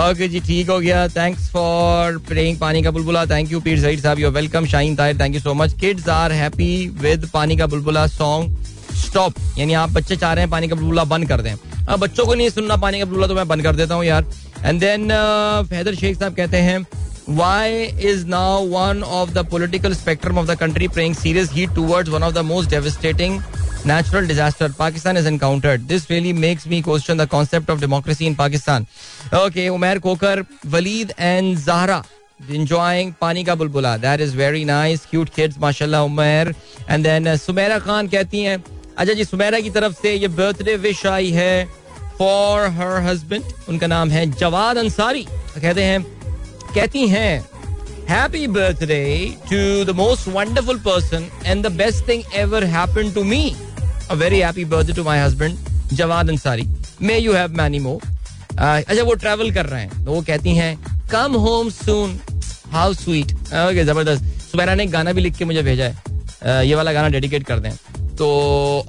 okay जी ठीक हो गया thanks for praying पानी का बुलबुला thank you Pir Zahid साहब your welcome shine तायर thank you so much kids are happy with पानी का बुलबुला सॉन्ग स्टॉप यानी आप बच्चे चाह रहे हैं पानी का बुलबुला बंद कर दें। अब बच्चों को नहीं सुनना पानी का बुलबुला तो मैं बंद कर देता हूँ यार। एंड देन फैदर शेख साहब कहते हैं why is now one of the political spectrum of the country paying serious heed towards one of the most devastating natural disaster Pakistan has encountered. This really makes me question the concept of democracy in Pakistan. Okay, Umair Kokar, Waleed and Zahra enjoying Pani ka bulbula. That is very nice. Cute kids, mashallah, Umair. And then uh, Sumaira Khan कहती हैं अच्छा जी सुमेरा की तरफ़ से ये birthday wish I है for her husband उनका नाम है जवाद अंसारी कहते हैं कहती हैं happy birthday to the most wonderful person and the best thing ever happen to me a very happy birthday to my husband Jawad Ansari may you have many more अच्छा वो travel कर रहे हैं। वो कहती हैं come home soon how sweet okay ज़बरदस्त। सुबैरा ने गाना भी लिख के मुझे भेजा है। Uh, ये वाला गाना डेडिकेट कर दें। तो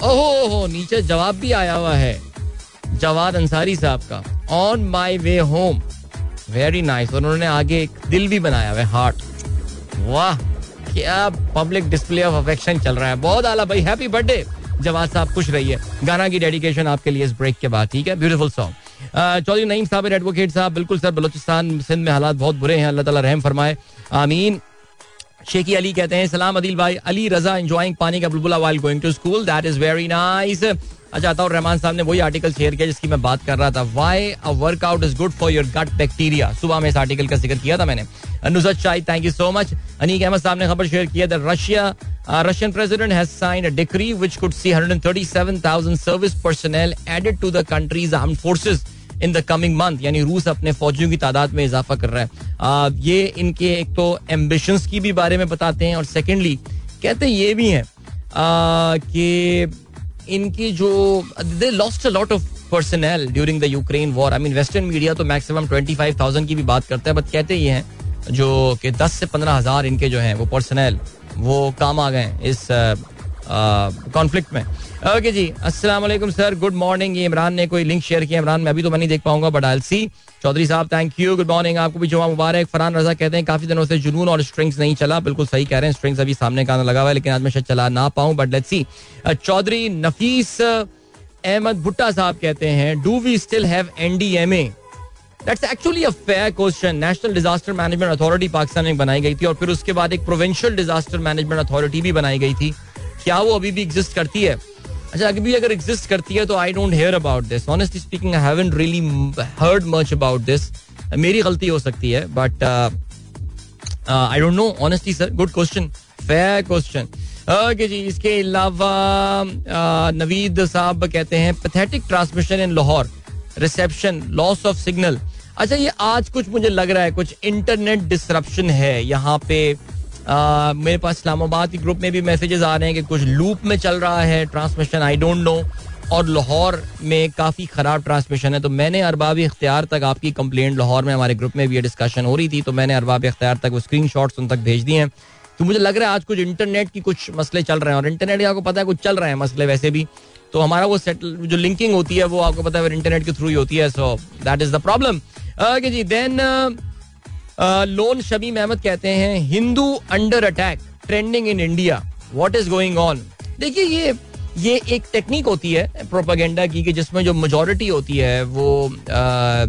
ओहो हो नीचे जवाब भी आया हुआ है। जवाद अंसारी साहब का। On my way home very nice और उन्होंने आगे एक दिल भी बनाया हुआ हार्ट वाह, क्या पब्लिक डिस्प्ले ऑफ़ अफेक्शन चल रहा है। बहुत आला भाई हैप्पी बर्थडे जवाब साहब, खुश रहिए। गाना की डेडिकेशन आपके लिए इस ब्रेक के बाद, ठीक है? ब्यूटीफुल सॉन्ग चौधरी नईम साहब एडवोकेट साहब, बिल्कुल सर, बलोचिस्तान, सिंध में हालात बहुत बुरे हैं। अल्लाह ताला रहम फरमाए। आमीन। शेखी अली कहते हैं, सलाम अदिल भाई। अली रजा एंजॉइंग पानी का बुलबुला while going to school that is very nice अच्छा अताउर रहमान साहब ने वही आर्टिकल शेयर किया जिसकी मैं बात कर रहा था। Why a workout is good for your gut bacteria सुबह में इस आर्टिकल का ज़िक्र किया था मैंने। Nusrat Shahid thank you so much Aneeq Ahmad साहब ने खबर शेयर किया Russia Russian president has signed a decree which could see 137,000 service personnel added to the country's armed forces in the coming month यानी रूस अपने फौजियों की तादाद में इजाफा कर रहा है। आ, ये इनके एक तो एम्बिशंस की भी बारे में बताते हैं और सेकेंडली कहते हैं ये भी हैं कि इनकी जो they lost a lot of personnel during the Ukraine war I mean western media तो मैक्सिमम ट्वेंटी फाइव थाउज़ेंड की भी बात करता है बट कहते ये हैं जो कि दस से पंद्रह हज़ार इनके जो हैं, वो पर्सनल वो काम आ गए इस कॉन्फ्लिक्ट में। ओके जी, अस्सलाम वालेकुम सर गुड मॉर्निंग ये इमरान ने कोई लिंक शेयर किया इमरान, मैं अभी तो मैं नहीं देख पाऊँगा बट आई सी चौधरी साहब थैंक यू गुड मॉर्निंग आपको भी जुमा मुबारक। फरहान रजा कहते हैं, काफ़ी दिनों से जुनून और स्ट्रिंग्स नहीं चला। बिल्कुल सही कह रहे हैं स्ट्रिंग्स अभी सामने का लगा हुआ है, लेकिन आज मैं शायद चला ना पाऊँ but let's see Chaudhry Nafees Ahmad Bhutta साहब कहते हैं do we still have NDMA that's actually a fair question national disaster management authority Pakistan में बनाई गई थी, और फिर उसके बाद एक प्रोविंशियल डिजास्टर मैनेजमेंट अथॉरिटी भी बनाई गई थी। क्या वो अभी भी एग्जिस्ट करती है? अच्छा अभी भी अगर एग्जिस्ट करती है तो I don't hear about this honestly speaking I haven't really heard much about this मेरी गलती हो सकती है but I don't know honestly sir good question fair question okay जी इसके अलावा uh, नवीद साहब कहते हैं pathetic transmission in Lahore reception loss of signal अच्छा ये आज कुछ मुझे लग रहा है कुछ इंटरनेट डिसरप्शन है यहाँ पे मेरे पास इस्लामाबाद के ग्रुप में भी मैसेजेस आ रहे हैं कि कुछ लूप में चल रहा है ट्रांसमिशन आई डोंट नो और लाहौर में काफ़ी ख़राब ट्रांसमिशन है। तो मैंने अरबाब इख्तियार तक आपकी कंप्लेंट लाहौर में, हमारे ग्रुप में भी ये डिस्कशन हो रही थी। तो मैंने अरबाब इख्तियार तक वो स्क्रीन उन तक भेज दिए हैं। तो मुझे लग रहा है आज कुछ इंटरनेट की कुछ मसले चल रहे हैं। और इंटरनेट आपको पता है कुछ चल रहे हैं मसले वैसे भी। तो हमारा वो सेटल जो लिंकिंग होती है, वो आपको पता है इंटरनेट के थ्रू ही होती है। So that is the problem ji then Lone Shabeem Ahmad कहते हैं Hindu under attack trending in India what is going on देखिए ये ये एक टेक्निक होती है प्रोपागेंडा की कि जिसमें जो मेजोरिटी होती है वो आ,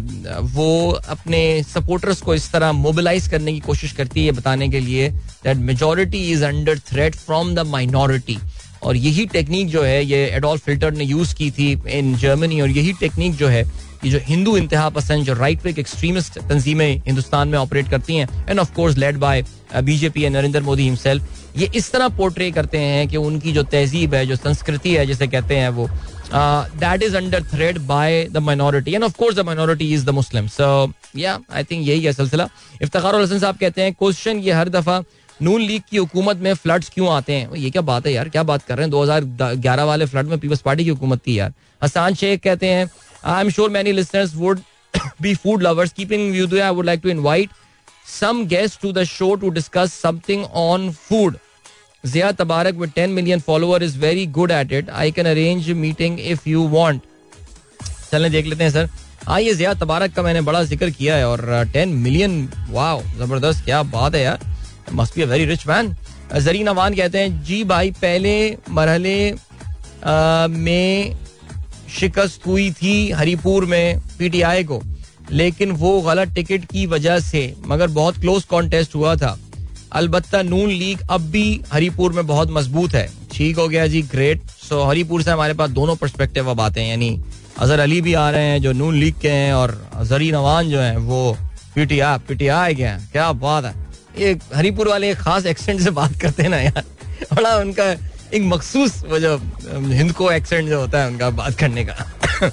वो अपने सपोर्टर्स को इस तरह मोबिलाइज करने की कोशिश करती है बताने के लिए that majority is under threat from the minority और यही टेक्निक जो है ये एडोल्फ फ़िल्टर ने यूज़ की थी इन जर्मनी और यही टेक्निक जो है ये जो हिंदू इंतहा पसंद, जो राइट विंग एक्सट्रीमिस्ट तंजीमें हिंदुस्तान में ऑपरेट करती हैं and of course led by BJP and Narendra Modi himself ये इस तरह पोर्ट्रे करते हैं कि उनकी जो तहजीब है, जो संस्कृति है, जिसे कहते हैं वो that is under threat by the minority and of course the minority is the Muslim so या आई थिंक यही है सिलसिला। इफ्तार हसन साहब कहते हैं क्वेश्चन ये हर दफ़ा नून लीग की हुकूमत में फ्लड्स क्यों आते हैं? ये क्या बात है यार? क्या बात कर रहे हैं? 2011 वाले फ्लड में पीपल्स पार्टी की हुकूमत थी यार। हसान शेख कहते हैं I am sure many listeners would be food lovers keeping you I would like to invite some guest to the show to discuss something on food. Zia Tabarak with 10 million follower is very good at it. I can arrange a meeting if you want. चलें देख लेते हैं sir हाँ ये जिया तबारक का मैंने बड़ा ज़िक्र किया है और टेन मिलियन वाह ज़बरदस्त, क्या बात है यार must be a very rich man Zareen Awan कहते हैं, जी भाई, पहले, मरहले में शिकस्त हुई थी हरिपुर में पीटीआई को, लेकिन वो गलत टिकट की वजह से, मगर बहुत क्लोज कॉन्टेस्ट हुआ था। अलबत्ता नून लीग अब भी हरिपुर में बहुत मज़बूत है। ठीक हो गया जी ग्रेट सो हरिपुर से हमारे पास दोनों परस्पेक्टिव अब आते हैं, यानी अजहर अली भी आ रहे हैं, जो नून लीग के हैं, और जरी नवान जो हैं, वो पीटीआई पीटीआई के हैं। क्या बात है। ये हरिपुर वाले खास एक्सेंट से बात करते हैं ना यार। बड़ा उनका एक मखसूस वो जो हिंद को एक्सेंट जो होता है उनका बात करने का।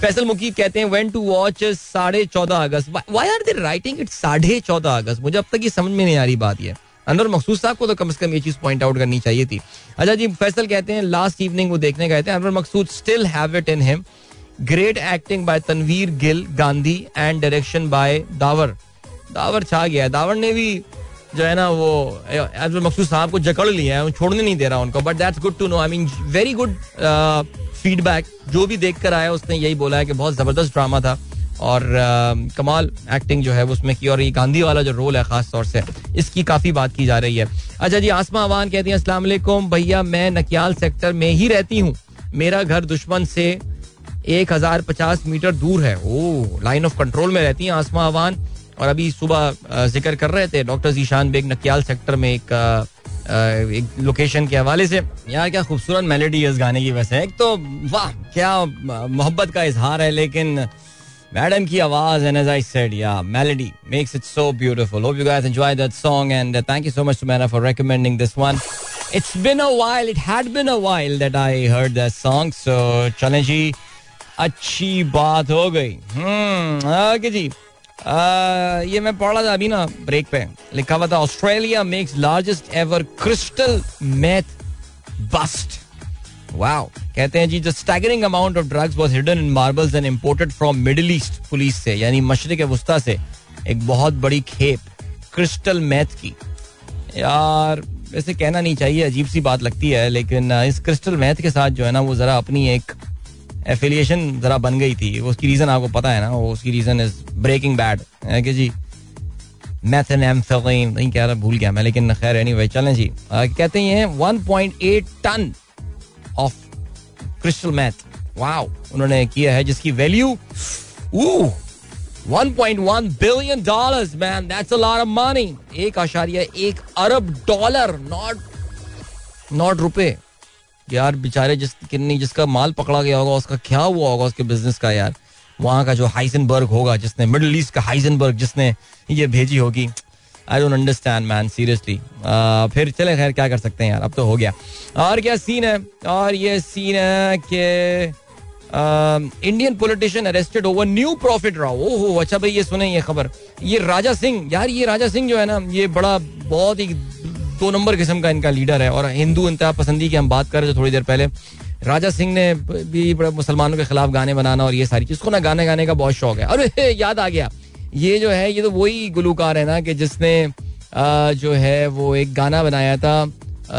फैसल मुकी कहते हैं वेन टू वॉच साढ़े चौदह अगस्त. Why are they writing it साढ़े चौदह अगस्त? मुझे अब तक ये समझ में नहीं आ रही बात ये। अनवर मखसूस साहब को तो कम से कम ये चीज़ पॉइंट आउट करनी चाहिए थी। अच्छा जी, फैसल कहते हैं लास्ट इवनिंग वो देखने गए थे। Anwar Maqsood still have it in him great acting by Tanveer Gill Gandhi and direction by Dawar Dawar छा गया दावर ने भी जो है ना वो अनवर मकसूद साहब को जकड़ लिया है छोड़ने नहीं दे रहा उनको but that's good to know I mean very good feedback जो भी देख कर आया उसने यही बोला है कि बहुत ज़बरदस्त ड्रामा था और uh, कमाल एक्टिंग जो है उसमें की और ये गांधी वाला जो रोल है खास तौर से इसकी काफ़ी बात की जा रही है। अच्छा जी आसमा अवान कहती हैं अस्सलाम भैया मैं नकियाल सेक्टर में ही रहती हूँ। मेरा घर दुश्मन से एक हज़ार पचास मीटर दूर है। ओ लाइन ऑफ़ कंट्रोल में रहती हैं आसमा अवान। और अभी सुबह ज़िक्र कर रहे थे डॉक्टर जीशान बेग नकियाल सेक्टर में एक एक लोकेशन के हवाले से। यार, क्या खूबसूरत मेलोडी है इस गाने की वैसे। एक तो वाह, क्या मोहब्बत का इजहार है, लेकिन मैडम की आवाज़ and as I said yeah melody makes it so beautiful hope you guys enjoy that song and thank you so much to Maina for recommending this one it's been a while it had been a while that I heard that song so चलें जी अच्छी बात हो गई। Hmm okay जी। ये मैं पढ़ रहा था अभी ना ब्रेक पे। लिखा हुआ था Australia makes largest ever crystal meth bust wow कहते हैं जी the staggering amount of drugs was hidden in marbles and imported from Middle East police से, यानी मशरक वस्ता से, एक बहुत बड़ी खेप क्रिस्टल मैथ की। यार, वैसे कहना नहीं चाहिए, अजीब सी बात लगती है, लेकिन इस क्रिस्टल मैथ के साथ जो है ना, वो जरा अपनी एक एफिलिएशन जरा बन गई थी। उसकी रीजन आपको पता है ना उसकी रीजन इज़ ब्रेकिंग बैड है कि जी? मैथेनेम्फेलिन नहीं कह रहा, भूल गया मैं, लेकिन खैर एनी एनीवे चलें जी। कहते हैं 1.8 ton of crystal meth wow उन्होंने किया है, जिसकी value 1.1 billion dollars man that's a lot of money एक आशारिया, एक अरब डॉलर नॉट नॉट रुपए। यार, बेचारे जिस किन्नी जिसका माल पकड़ा गया होगा, उसका क्या हुआ होगा उसके बिज़नेस का यार? वहाँ का जो हाइजनबर्ग होगा, जिसने मिडिल ईस्ट का हाइजनबर्ग जिसने ये भेजी होगी I don't understand man seriously फिर चले, खैर, क्या कर सकते हैं यार? अब तो हो गया। और क्या सीन है? और ये सीन है कि Indian politician arrested over new prophet row ओहो अच्छा भाई, ये सुने ये खबर। ये राजा सिंह, यार, ये राजा सिंह जो है ना, ये बड़ा बहुत ही दो नंबर किस्म का इनका लीडर है और हिंदू इंतहा पसंदी की हम बात कर रहे थे थोड़ी देर पहले। राजा सिंह ने भी मुसलमानों के खिलाफ गाने बनाना और ये सारी चीज़। को ना गाने गाने का बहुत शौक है। अरे याद आ गया, ये जो है, ये तो वही गुलूकार है ना कि जिसने जो है, वो एक गाना बनाया था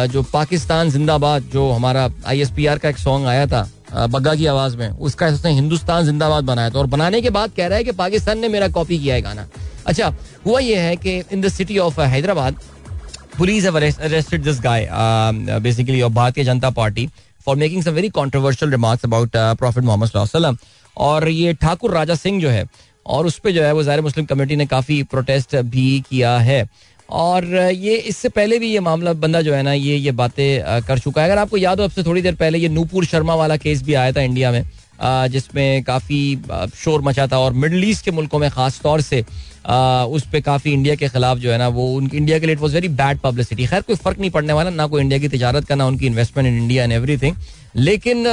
जो पाकिस्तान जिंदाबाद, जो हमारा आईएसपीआर का एक सॉन्ग आया था बग्गा की आवाज़ में। उसका उसने हिंदुस्तान जिंदाबाद बनाया था। और बनाने के बाद कह रहा है कि पाकिस्तान ने मेरा कॉपी किया है गाना। अच्छा हुआ ये है कि in the city of Hyderabad um, uh, basically of Bharatiya Janata Party, for making some very controversial remarks about uh, Prophet Muhammad sallam. और ये ठाकुर राजा सिंह जो है और उस पर जो है वो ज़ाहिर मुस्लिम कमेटी ने काफ़ी प्रोटेस्ट भी किया है। और ये इससे पहले भी ये मामला बंदा जो है ना ये ये बातें कर चुका है। अगर आपको याद हो अब से थोड़ी देर पहले ये नूपुर शर्मा वाला केस भी आया था इंडिया में जिसमें काफ़ी शोर मचा था। और मिडल ईस्ट के मुल्कों में ख़ास तौर से उस पर काफ़ी इंडिया के खिलाफ जो है ना, वो उनकी इंडिया के लिए it was very bad publicity खैर, कोई फ़र्क नहीं पड़ने वाला, ना कोई इंडिया की तजारत का, ना उनकी investment in India and every लेकिन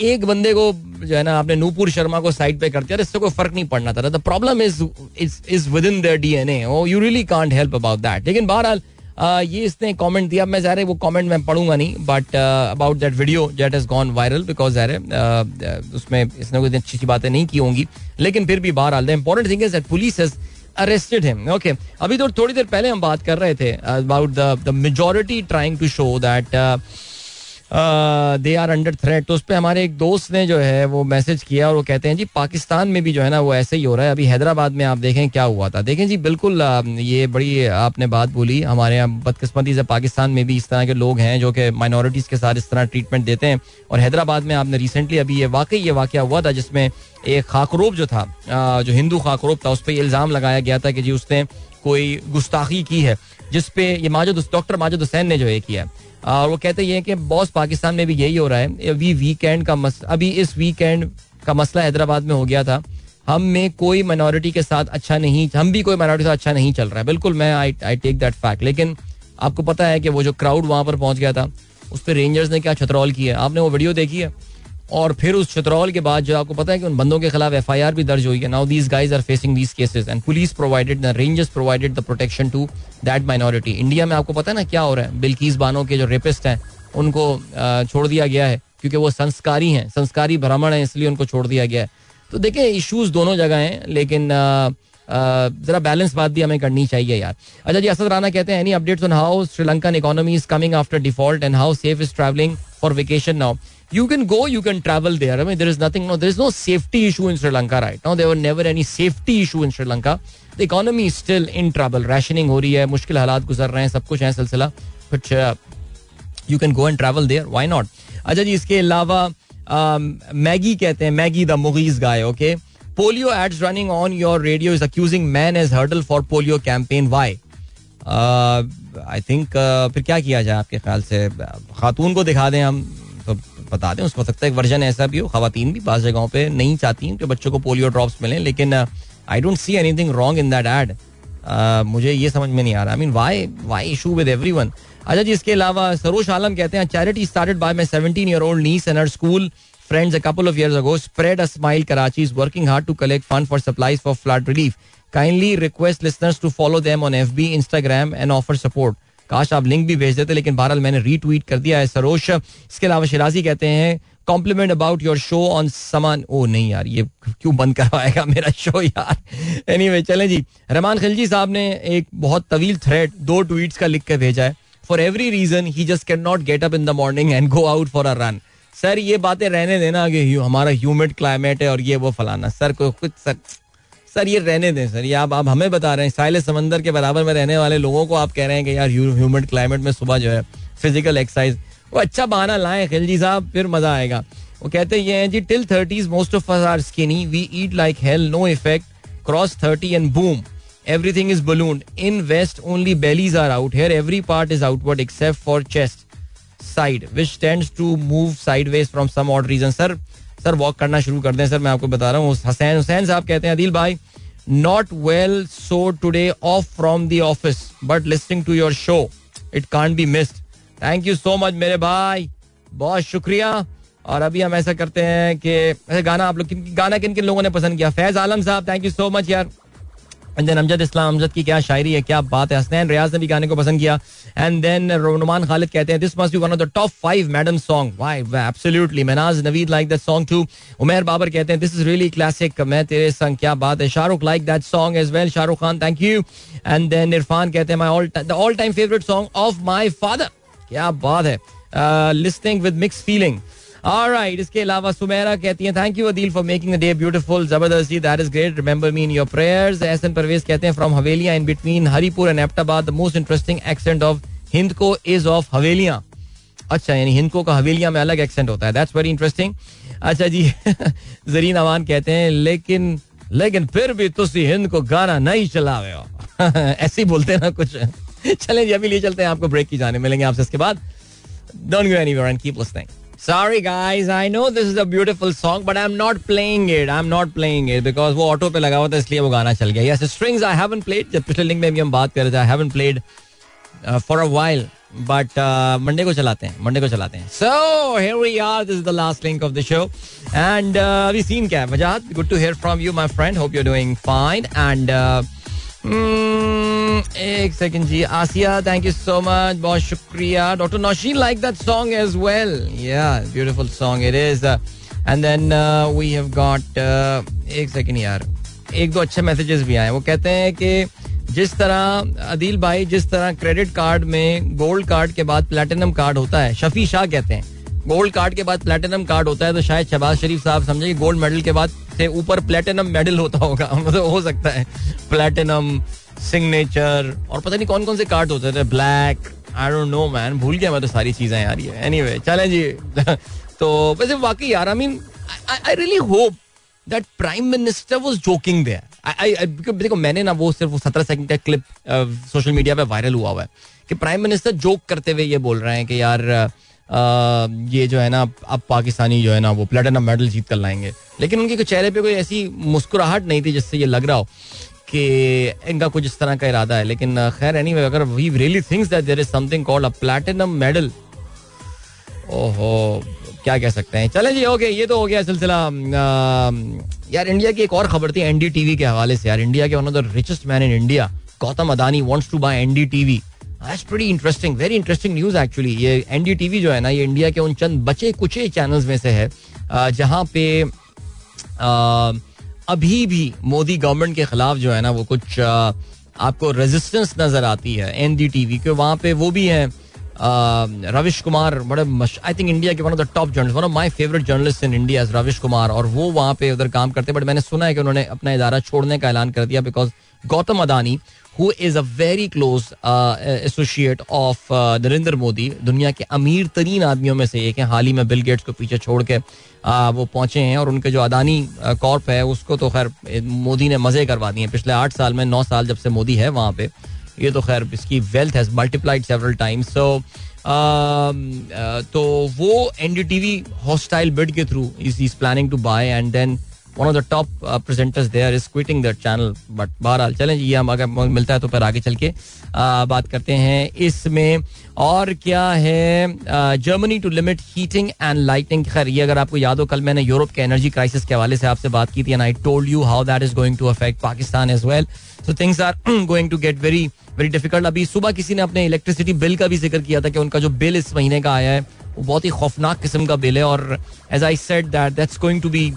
एक बंदे को जो है ना, आपने नूपुर शर्मा को साइड पे कर दिया इससे कोई फ़र्क नहीं पड़ना था। The problem is is within their DNA you really can't help about that लेकिन बहरहाल ये इसने कमेंट दिया, मैं ज़ाहिर वो कमेंट मैं पढ़ूँगा नहीं but about that video that is gone viral because ज़ाहिर उसमें इसने कोई अच्छी अच्छी बातें नहीं की होंगी, लेकिन फिर भी बहरहाल the important thing is that police is arrested him okay अभी तो थोड़ी देर पहले हम बात कर रहे थे about the majority trying to show that they are under threat तो उस पर हमारे एक दोस्त ने जो है, वो मैसेज किया और वो कहते हैं, जी, पाकिस्तान में भी जो है ना, वो ऐसे ही हो रहा है। अभी हैदराबाद में आप देखें क्या हुआ था। देखें जी, बिल्कुल ये बड़ी आपने बात बोली। हमारे यहाँ बदकस्मती से पाकिस्तान में भी इस तरह के लोग हैं जो कि माइनॉरिटीज़ के साथ इस तरह ट्रीटमेंट देते हैं। और हैदराबाद में आपने रिसेंटली अभी ये वाकई ये वाक़ हुआ था, जिसमें एक खाकरोब जो था जो हिंदू खाकरोब था, उस पर इल्ज़ाम लगाया गया था कि जी, उसने कोई गुस्ताखी की है जिसपे ये माजद डॉक्टर माजद हुसैन ने जो है किया और वो कहते हैं कि बॉस पाकिस्तान में भी यही हो रहा है। अभी वीकेंड का मस, अभी इस वीकेंड का मसला हैदराबाद में हो गया था। हम में कोई माइनॉरिटी के साथ अच्छा नहीं, हम भी कोई माइनॉरिटी के साथ अच्छा नहीं चल रहा है। बिल्कुल मैं I I take that fact लेकिन आपको पता है कि वो जो क्राउड वहाँ पर पहुँच गया था, उस पर रेंजर्स ने क्या छतरौल किया आपने वो वीडियो देखी है? और फिर उस छतरौल के बाद जो आपको पता है कि उन बंदों के खिलाफ एफ़ आई आर भी दर्ज हुई है। Now these guys are facing these cases and police provided the rangers provided the protection to that minority India में आपको पता है ना क्या हो रहा है? बिल्कीस बानो के जो रेपिस्ट हैं, उनको छोड़ दिया गया है, क्योंकि वो संस्कारी हैं, संस्कारी ब्राह्मण हैं, इसलिए उनको छोड़ दिया गया है। तो देखें इश्यूज़ दोनों जगह हैं, लेकिन जरा बैलेंस बात भी हमें करनी चाहिए यार। अच्छा जी, असद राना कहते हैं any updates on how Sri Lankan economy is coming after default and how safe is travelling for vacation now you can go you can travel there I mean there is nothing no there is no safety issue in Sri Lanka right now there were never any safety issue in Sri Lanka the economy still in trouble rationing हो रही है मुश्किल हालात गुजर रहे हैं सब कुछ है सिलसिला but you can go and travel there why not अच्छा जी इसके अलावा मैगी कहते हैं Maggie the Moogies guy okay polio ads running on your radio is accusing man as hurdle for polio campaign why I think फिर क्या किया जाए आपके ख्याल से? खातून को दिखा दें हम। बता दें, उसको सकता है एक वर्जन ऐसा भी हो खातन भी बास जगहों पर नहीं चाहती हैं कि बच्चों को पोलियो ड्रॉप्स मिलें, लेकिन I don't see anything wrong in that ad मुझे ये समझ में नहीं आ रहा। I mean why why issue with everyone अच्छा जी, इसके अलावा सरोज आलम कहते हैं charity started by my seventeen year old niece and school friends a couple of years ago spread a smile Karachi is working hard to collect fund for supplies for flood relief kindly request listeners to follow them on F B Instagram and offer support काश आप link भी भेज देते लेकिन बहरहाल मैंने retweet कर दिया है सरोश इसके अलावा शिराजी कहते हैं compliment about your show on समान ओ नहीं यार ये क्यों बंद करवाएगा मेरा शो यार? एनी anyway, चलें जी। रहमान खिलजी साहब ने एक बहुत तवील थ्रेड दो ट्वीट्स का लिख के भेजा है। For every reason he just can not get up in the morning and go out for a run sir ये बातें रहने देना कि हमारा ह्यूमिड क्लाइमेट है और ये वो फलाना। सर को कुछ सर सर ये रहने दें सर ये आप आप हमें बता रहे हैं साइल समंदर के बराबर में रहने वाले लोगों को आप कह रहे हैं कि यार ह्यूमिड क्लाइमेट में सुबह जो है फ़िज़िकल एक्सरसाइज वो अच्छा बहाना लाए खिलजी साहब फिर मज़ा आएगा वो कहते ये हैं जी till thirties most of us are skinny we eat like hell no effect cross thirty and boom everything is ballooned. In West, only bellies are out. Here, every part is outward except for chest side, which tends to move sideways from some odd reason. Sir, sir walk करना शुरू कर दें, sir, मैं आपको बता रहा हूँ। हसैन, हुसैन साहब कहते हैं, अदिल भाई not well so today off from the office but listening to your show it can't be missed thank you so much मेरे भाई। बहुत शुक्रिया। और अभी हम ऐसा करते हैं कि गाना आप लोग गाना किन किन लोगों ने पसंद किया? फैज आलम साहब थैंक यू सो मच यार। देन अमजद इस्लाम अमजद की क्या शायरी है क्या बात है हसनैन रियाज ने भी गाने को पसंद किया एंड देन रोनुमान खालिद कहते हैं this must be one of the top five madam song why absolutely Manaz Naveed like that song too Umer Babar कहते हैं दिस इज़ रियली क्लासिक मैं तेरे संग क्या बात है Shahrukh like that song as well Shahrukh Khan thank you and then Irfan कहते हैं my all time favourite song of my father क्या बात है listening with mix feeling Alright, इसके अलावा सुमेरा कहती हैं thank you Adeel for making the day beautiful ज़बरदस्त जी that is great remember me in your prayers Ehsan Parvez कहते हैं from Havelian in between Haripur and Abbottabad the most interesting accent of Hindko is of हवेलिया अच्छा यानी हिंदको का हवेलिया में अलग accent होता है दैट्स वेरी इंटरेस्टिंग अच्छा जी जरीन अवान कहते हैं लेकिन लेकिन फिर भी तुसी हिंद को गाना नहीं चला रहे हो ऐसे ही बोलते ना कुछ चलें जी अभी लिए चलते हैं आपको ब्रेक की जाने मिलेंगे आपसे इसके बाद don't go anywhere and keep listening Sorry guys, I know this is a beautiful song, but I'm not playing it. I'm not playing it because वो ऑटो पे लगा हुआ था इसलिए वो गाना चल गया. Yes, strings I haven't played. जब पिछले लिंक में भी हम बात कर रहे थे, I haven't played uh, for a while. But Monday uh, को चलाते हैं मंडे को चलाते हैं So here we are. This is the last link of the show. And uh, अभी सीन क्या है Wajahat Good to hear from you, my friend. Hope you're doing fine. And uh, एक second ji Aasia thank you so much बहुत शुक्रिया doctor Nausheen like that song as well yeah beautiful song it is and then we have got एक second यार एक दो अच्छे messages भी आए वो कहते हैं कि जिस तरह अदील भाई जिस तरह क्रेडिट कार्ड में गोल्ड कार्ड के बाद प्लेटिनम कार्ड होता है शफी शाह कहते हैं गोल्ड कार्ड के बाद प्लेटिनम कार्ड होता है तो शायद शहबाज शरीफ साहब समझे गोल्ड मेडल के बाद से ऊपर प्लेटिनम मेडल होता होगा। मतलब हो सकता है। प्लेटिनम, सिग्नेचर, और पता नहीं कौन कौन से कार्ड होते थे। Black I don't know man भूल गया मैं तो सारी चीज़ें यार ये। एनीवे चलें जी। तो वैसे वाकई यार I mean I really hope that prime minister was joking there देखो, मैंने ना वो सिर्फ़ सत्रह सेकंड का क्लिप सोशल मीडिया पे वायरल हुआ हुआ है कि प्राइम मिनिस्टर जोक करते हुए ये बोल रहे हैं कि यार ये जो है ना, अब पाकिस्तानी जो है ना, वो प्लेटिनम मेडल जीत कर लाएँगे। लेकिन उनके चेहरे पे कोई ऐसी मुस्कुराहट नहीं थी जिससे ये लग रहा हो कि इनका कुछ इस तरह का इरादा है। लेकिन खैर एनी अगर we really thinks that there is something called a platinum medal ओहो, क्या कह सकते हैं? चले जी ओके ये तो हो गया सिलसिला। यार इंडिया की एक और खबर थी एनडीटीवी के हवाले से। यार इंडिया के one of the richest man in India Gautam Adani wants to buy NDTV that's pretty interesting very interesting news actually ये जो है ना, ये इंडिया के उन चंद बचे कुचे चैनल्स में से है जहाँ पे अभी भी मोदी गवर्नमेंट के खिलाफ जो है ना, वो कुछ आपको रेजिस्टेंस नज़र आती है एनडीटीवी के। वहाँ पे वो भी हैं रविश कुमार, बड़े आई थिंक इंडिया के one of the top journalist one of my favourite journalist in India is Ravish Kumar और वो वहाँ पे उधर काम करते हैं। बट मैंने सुना है कि उन्होंने अपना इदारा छोड़ने का ऐलान कर दिया because Gautam Adani who is a very close associate of Narendra Modi दुनिया के अमीर तरीन आदमियों में से एक है। हाल ही में बिल गेट्स को पीछे छोड़ के uh, वो पहुँचे हैं और उनके जो अदानी कॉर्प uh, है उसको तो खैर मोदी ने मज़े करवा दिए पिछले आठ साल में नौ साल जब से मोदी है वहाँ पे ये तो खैर इसकी wealth has multiplied several times so तो वो एनडीटीवी हॉस्टाइल बिड के through is is planning to buy and then one of the top presenters there is quitting that channel but बहरहाल चलें ये हम अगर मिलता है तो फिर आगे चल के uh, बात करते हैं इसमें। और क्या है Germany to limit heating and lighting खैर ये अगर आपको याद हो कल मैंने यूरोप के एनर्जी क्राइसिस के हवाले से आपसे बात की थी and I told you how that is going to affect Pakistan as well so things are going to get very very difficult अभी सुबह किसी ने अपने इलेक्ट्रिसिटी बिल का भी ज़िक्र किया था कि उनका जो बिल इस महीने का आया है वो बहुत ही खौफनाक किस्म का बिल है और as I said that that's going to be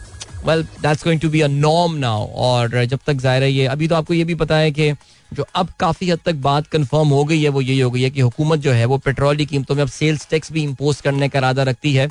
well that's going to be a norm now और जब तक ज़ाहिर है ये, अभी तो आपको ये भी पता है कि जो अब काफ़ी हद तक बात कंफर्म हो गई है, वो यही हो गई है कि हुकूमत जो है, वो पेट्रोल की कीमतों में अब सेल्स टैक्स भी इम्पोज करने का इरादा रखती है।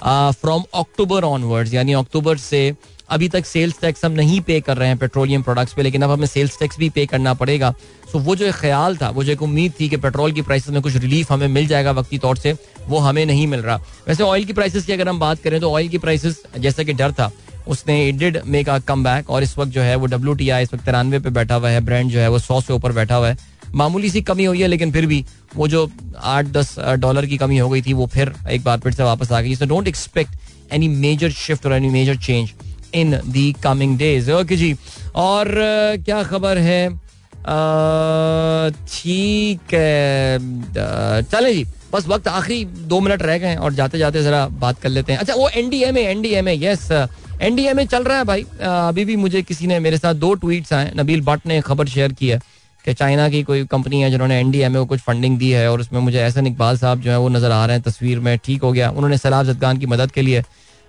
फ्रॉम अक्टूबर ऑनवर्ड्स यानी अक्टूबर से अभी तक सेल्स टैक्स हम नहीं पे कर रहे हैं पेट्रोलियम प्रोडक्ट्स पे, लेकिन अब हमें सेल्स टैक्स भी पे करना पड़ेगा। सो वो जो एक ख्याल था, वो जो एक उम्मीद थी कि पेट्रोल की प्राइसेस में कुछ रिलीफ हमें मिल जाएगा वक्ती तौर से, वो हमें नहीं मिल रहा। वैसे ऑयल की प्राइसेस की अगर हम बात करें तो ऑयल की प्राइसेस जैसा कि डर था उसने did make a comeback और इस वक्त जो है वो डब्ल्यू टी आई इस वक्त तिरानवे पे बैठा हुआ है ब्रांड जो है वो सौ से ऊपर बैठा हुआ है। मामूली सी कमी हुई है, लेकिन फिर भी वो जो आठ दस डॉलर की कमी हो गई थी, वो फिर एक बार फिर से वापस आ गई। So don't expect any major shift और any major change in the coming days okay जी, और क्या खबर है? ठीक है चले जी, बस वक्त आखिरी दो मिनट रह गए और जाते जाते जरा बात कर लेते हैं। अच्छा वो एनडीएमए एनडीएमए यस एनडीएमए चल रहा है भाई। अभी भी मुझे किसी ने, मेरे साथ दो ट्वीट्स आए। नबील भट्ट ने खबर शेयर की है कि चाइना की कोई कंपनी है जिन्होंने एनडीएमए को कुछ फंडिंग दी है और उसमें मुझे एहसन इकबाल साहब जो है वो नज़र आ रहे हैं। तस्वीर में ठीक हो गया। उन्होंने सलाब जदगान की मदद के लिए।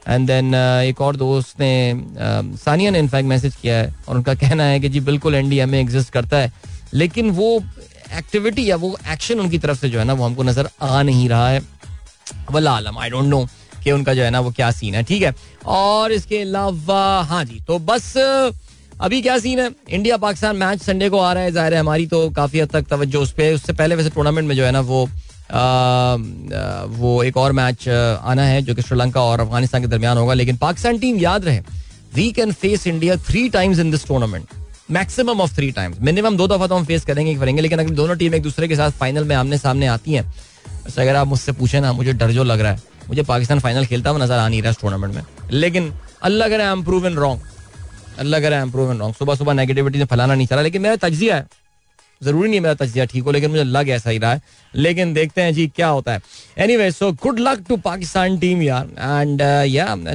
एंड देन एक और दोस्त ने सानिया ने इनफैक्ट मैसेज किया है और उनका कहना है कि जी बिल्कुल एनडीएमए एग्जिस्ट करता है। लेकिन वो एक्टिविटी या वो एक्शन उनकी तरफ़ से जो है ना, वो हमको नज़र आ नहीं रहा है। वल्ला आलम आई डोंट नो कि उनका जो है ना वो क्या सीन है ठीक है? और इसके अलावा हाँ जी तो बस अभी क्या सीन है? इंडिया पाकिस्तान मैच संडे को आ रहा है ज़ाहिर है हमारी तो काफ़ी हद तक तवज्जो उस पर उससे पहले वैसे टूर्नामेंट में जो है ना वो आ, वो एक और मैच आना है जो कि श्रीलंका और अफ़गानिस्तान के दरमियान होगा। लेकिन पाकिस्तान टीम याद रहे we can face India three times in this tournament maximum of three times minimum दो दफ़ा तो हम फेस करेंगे करेंगे लेकिन अगर दोनों टीम एक दूसरे के साथ फाइनल में आमने सामने आती हैं वैसे अगर आप मुझसे पूछे ना मुझे डर जो लग रहा है। मुझे पाकिस्तान फाइनल खेलता हुआ नज़र आ नहीं रहा इस टूर्नामेंट में। लेकिन अल्लाह करे I am proven wrong अल्लाह करे I am proven wrong सुबह सुबह नेगेटिविटी से फैलाना नहीं चला लेकिन मेरा तजिया है। ज़रूरी नहीं मेरा तजिया ठीक हो, लेकिन मुझे लग ऐसा ही रहा है। लेकिन देखते हैं जी क्या होता है। Anyway so good luck to Pakistan team यार। And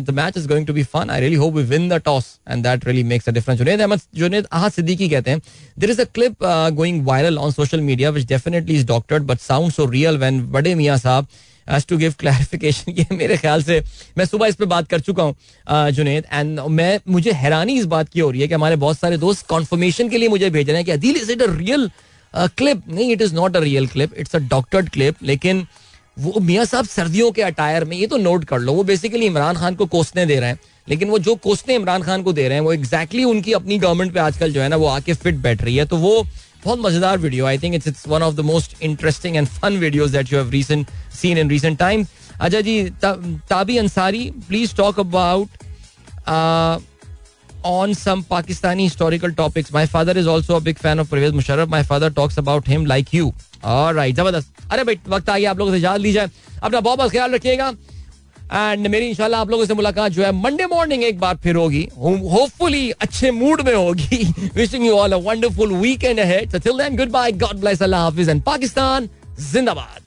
the match is going to be fun I really hope we win the toss and that really makes a difference Junaid Ahmed Junaid Ahad Siddiqui कहते हैं there is a clip going viral on social media which definitely is doctored but sound so real when बड़े मियाँ साहब as to give clarification ये मेरे ख्याल से मैं सुबह इस पर बात कर चुका हूँ जुनेद एंड मैं, मुझे हैरानी इस बात की हो रही है कि हमारे बहुत सारे दोस्त कॉन्फर्मेशन के लिए मुझे भेज रहे हैं कि Adeel is it a real clip नहीं it is not a real clip it's a doctored clip लेकिन वो मियाँ साहब सर्दियों के अटायर में, ये तो नोट कर लो, वो बेसिकली इमरान खान को कोसने दे रहे हैं। लेकिन वो जो कोसने इमरान खान को दे रहे हैं, वो एग्जैक्टली exactly उनकी अपनी गवर्नमेंट पे आजकल जो है ना, वो आके फिट बैठ रही है। तो वो बहुत मज़ेदार video I think it's it's one of the most interesting and fun videos that you have recent seen in recent time अच्छा जी Tabi Ansari please talk about on some Pakistani historical topics. My father is also a big fan of Pervez Musharraf. My father talks about him like you. All right, ज़बरदस्त अरे भाई वक्त आ गया आप लोगों से इजाज़त ली जाए अपना बहुत बहुत ख्याल रखिएगा एंड मेरी इंशाल्लाह आप लोगों से मुलाकात जो है मंडे मॉर्निंग एक बार फिर होगी। होपफुली अच्छे मूड में होगी। Wishing you all a wonderful weekend है till then good bye God bless Allah Hafiz. And Pakistan जिंदाबाद.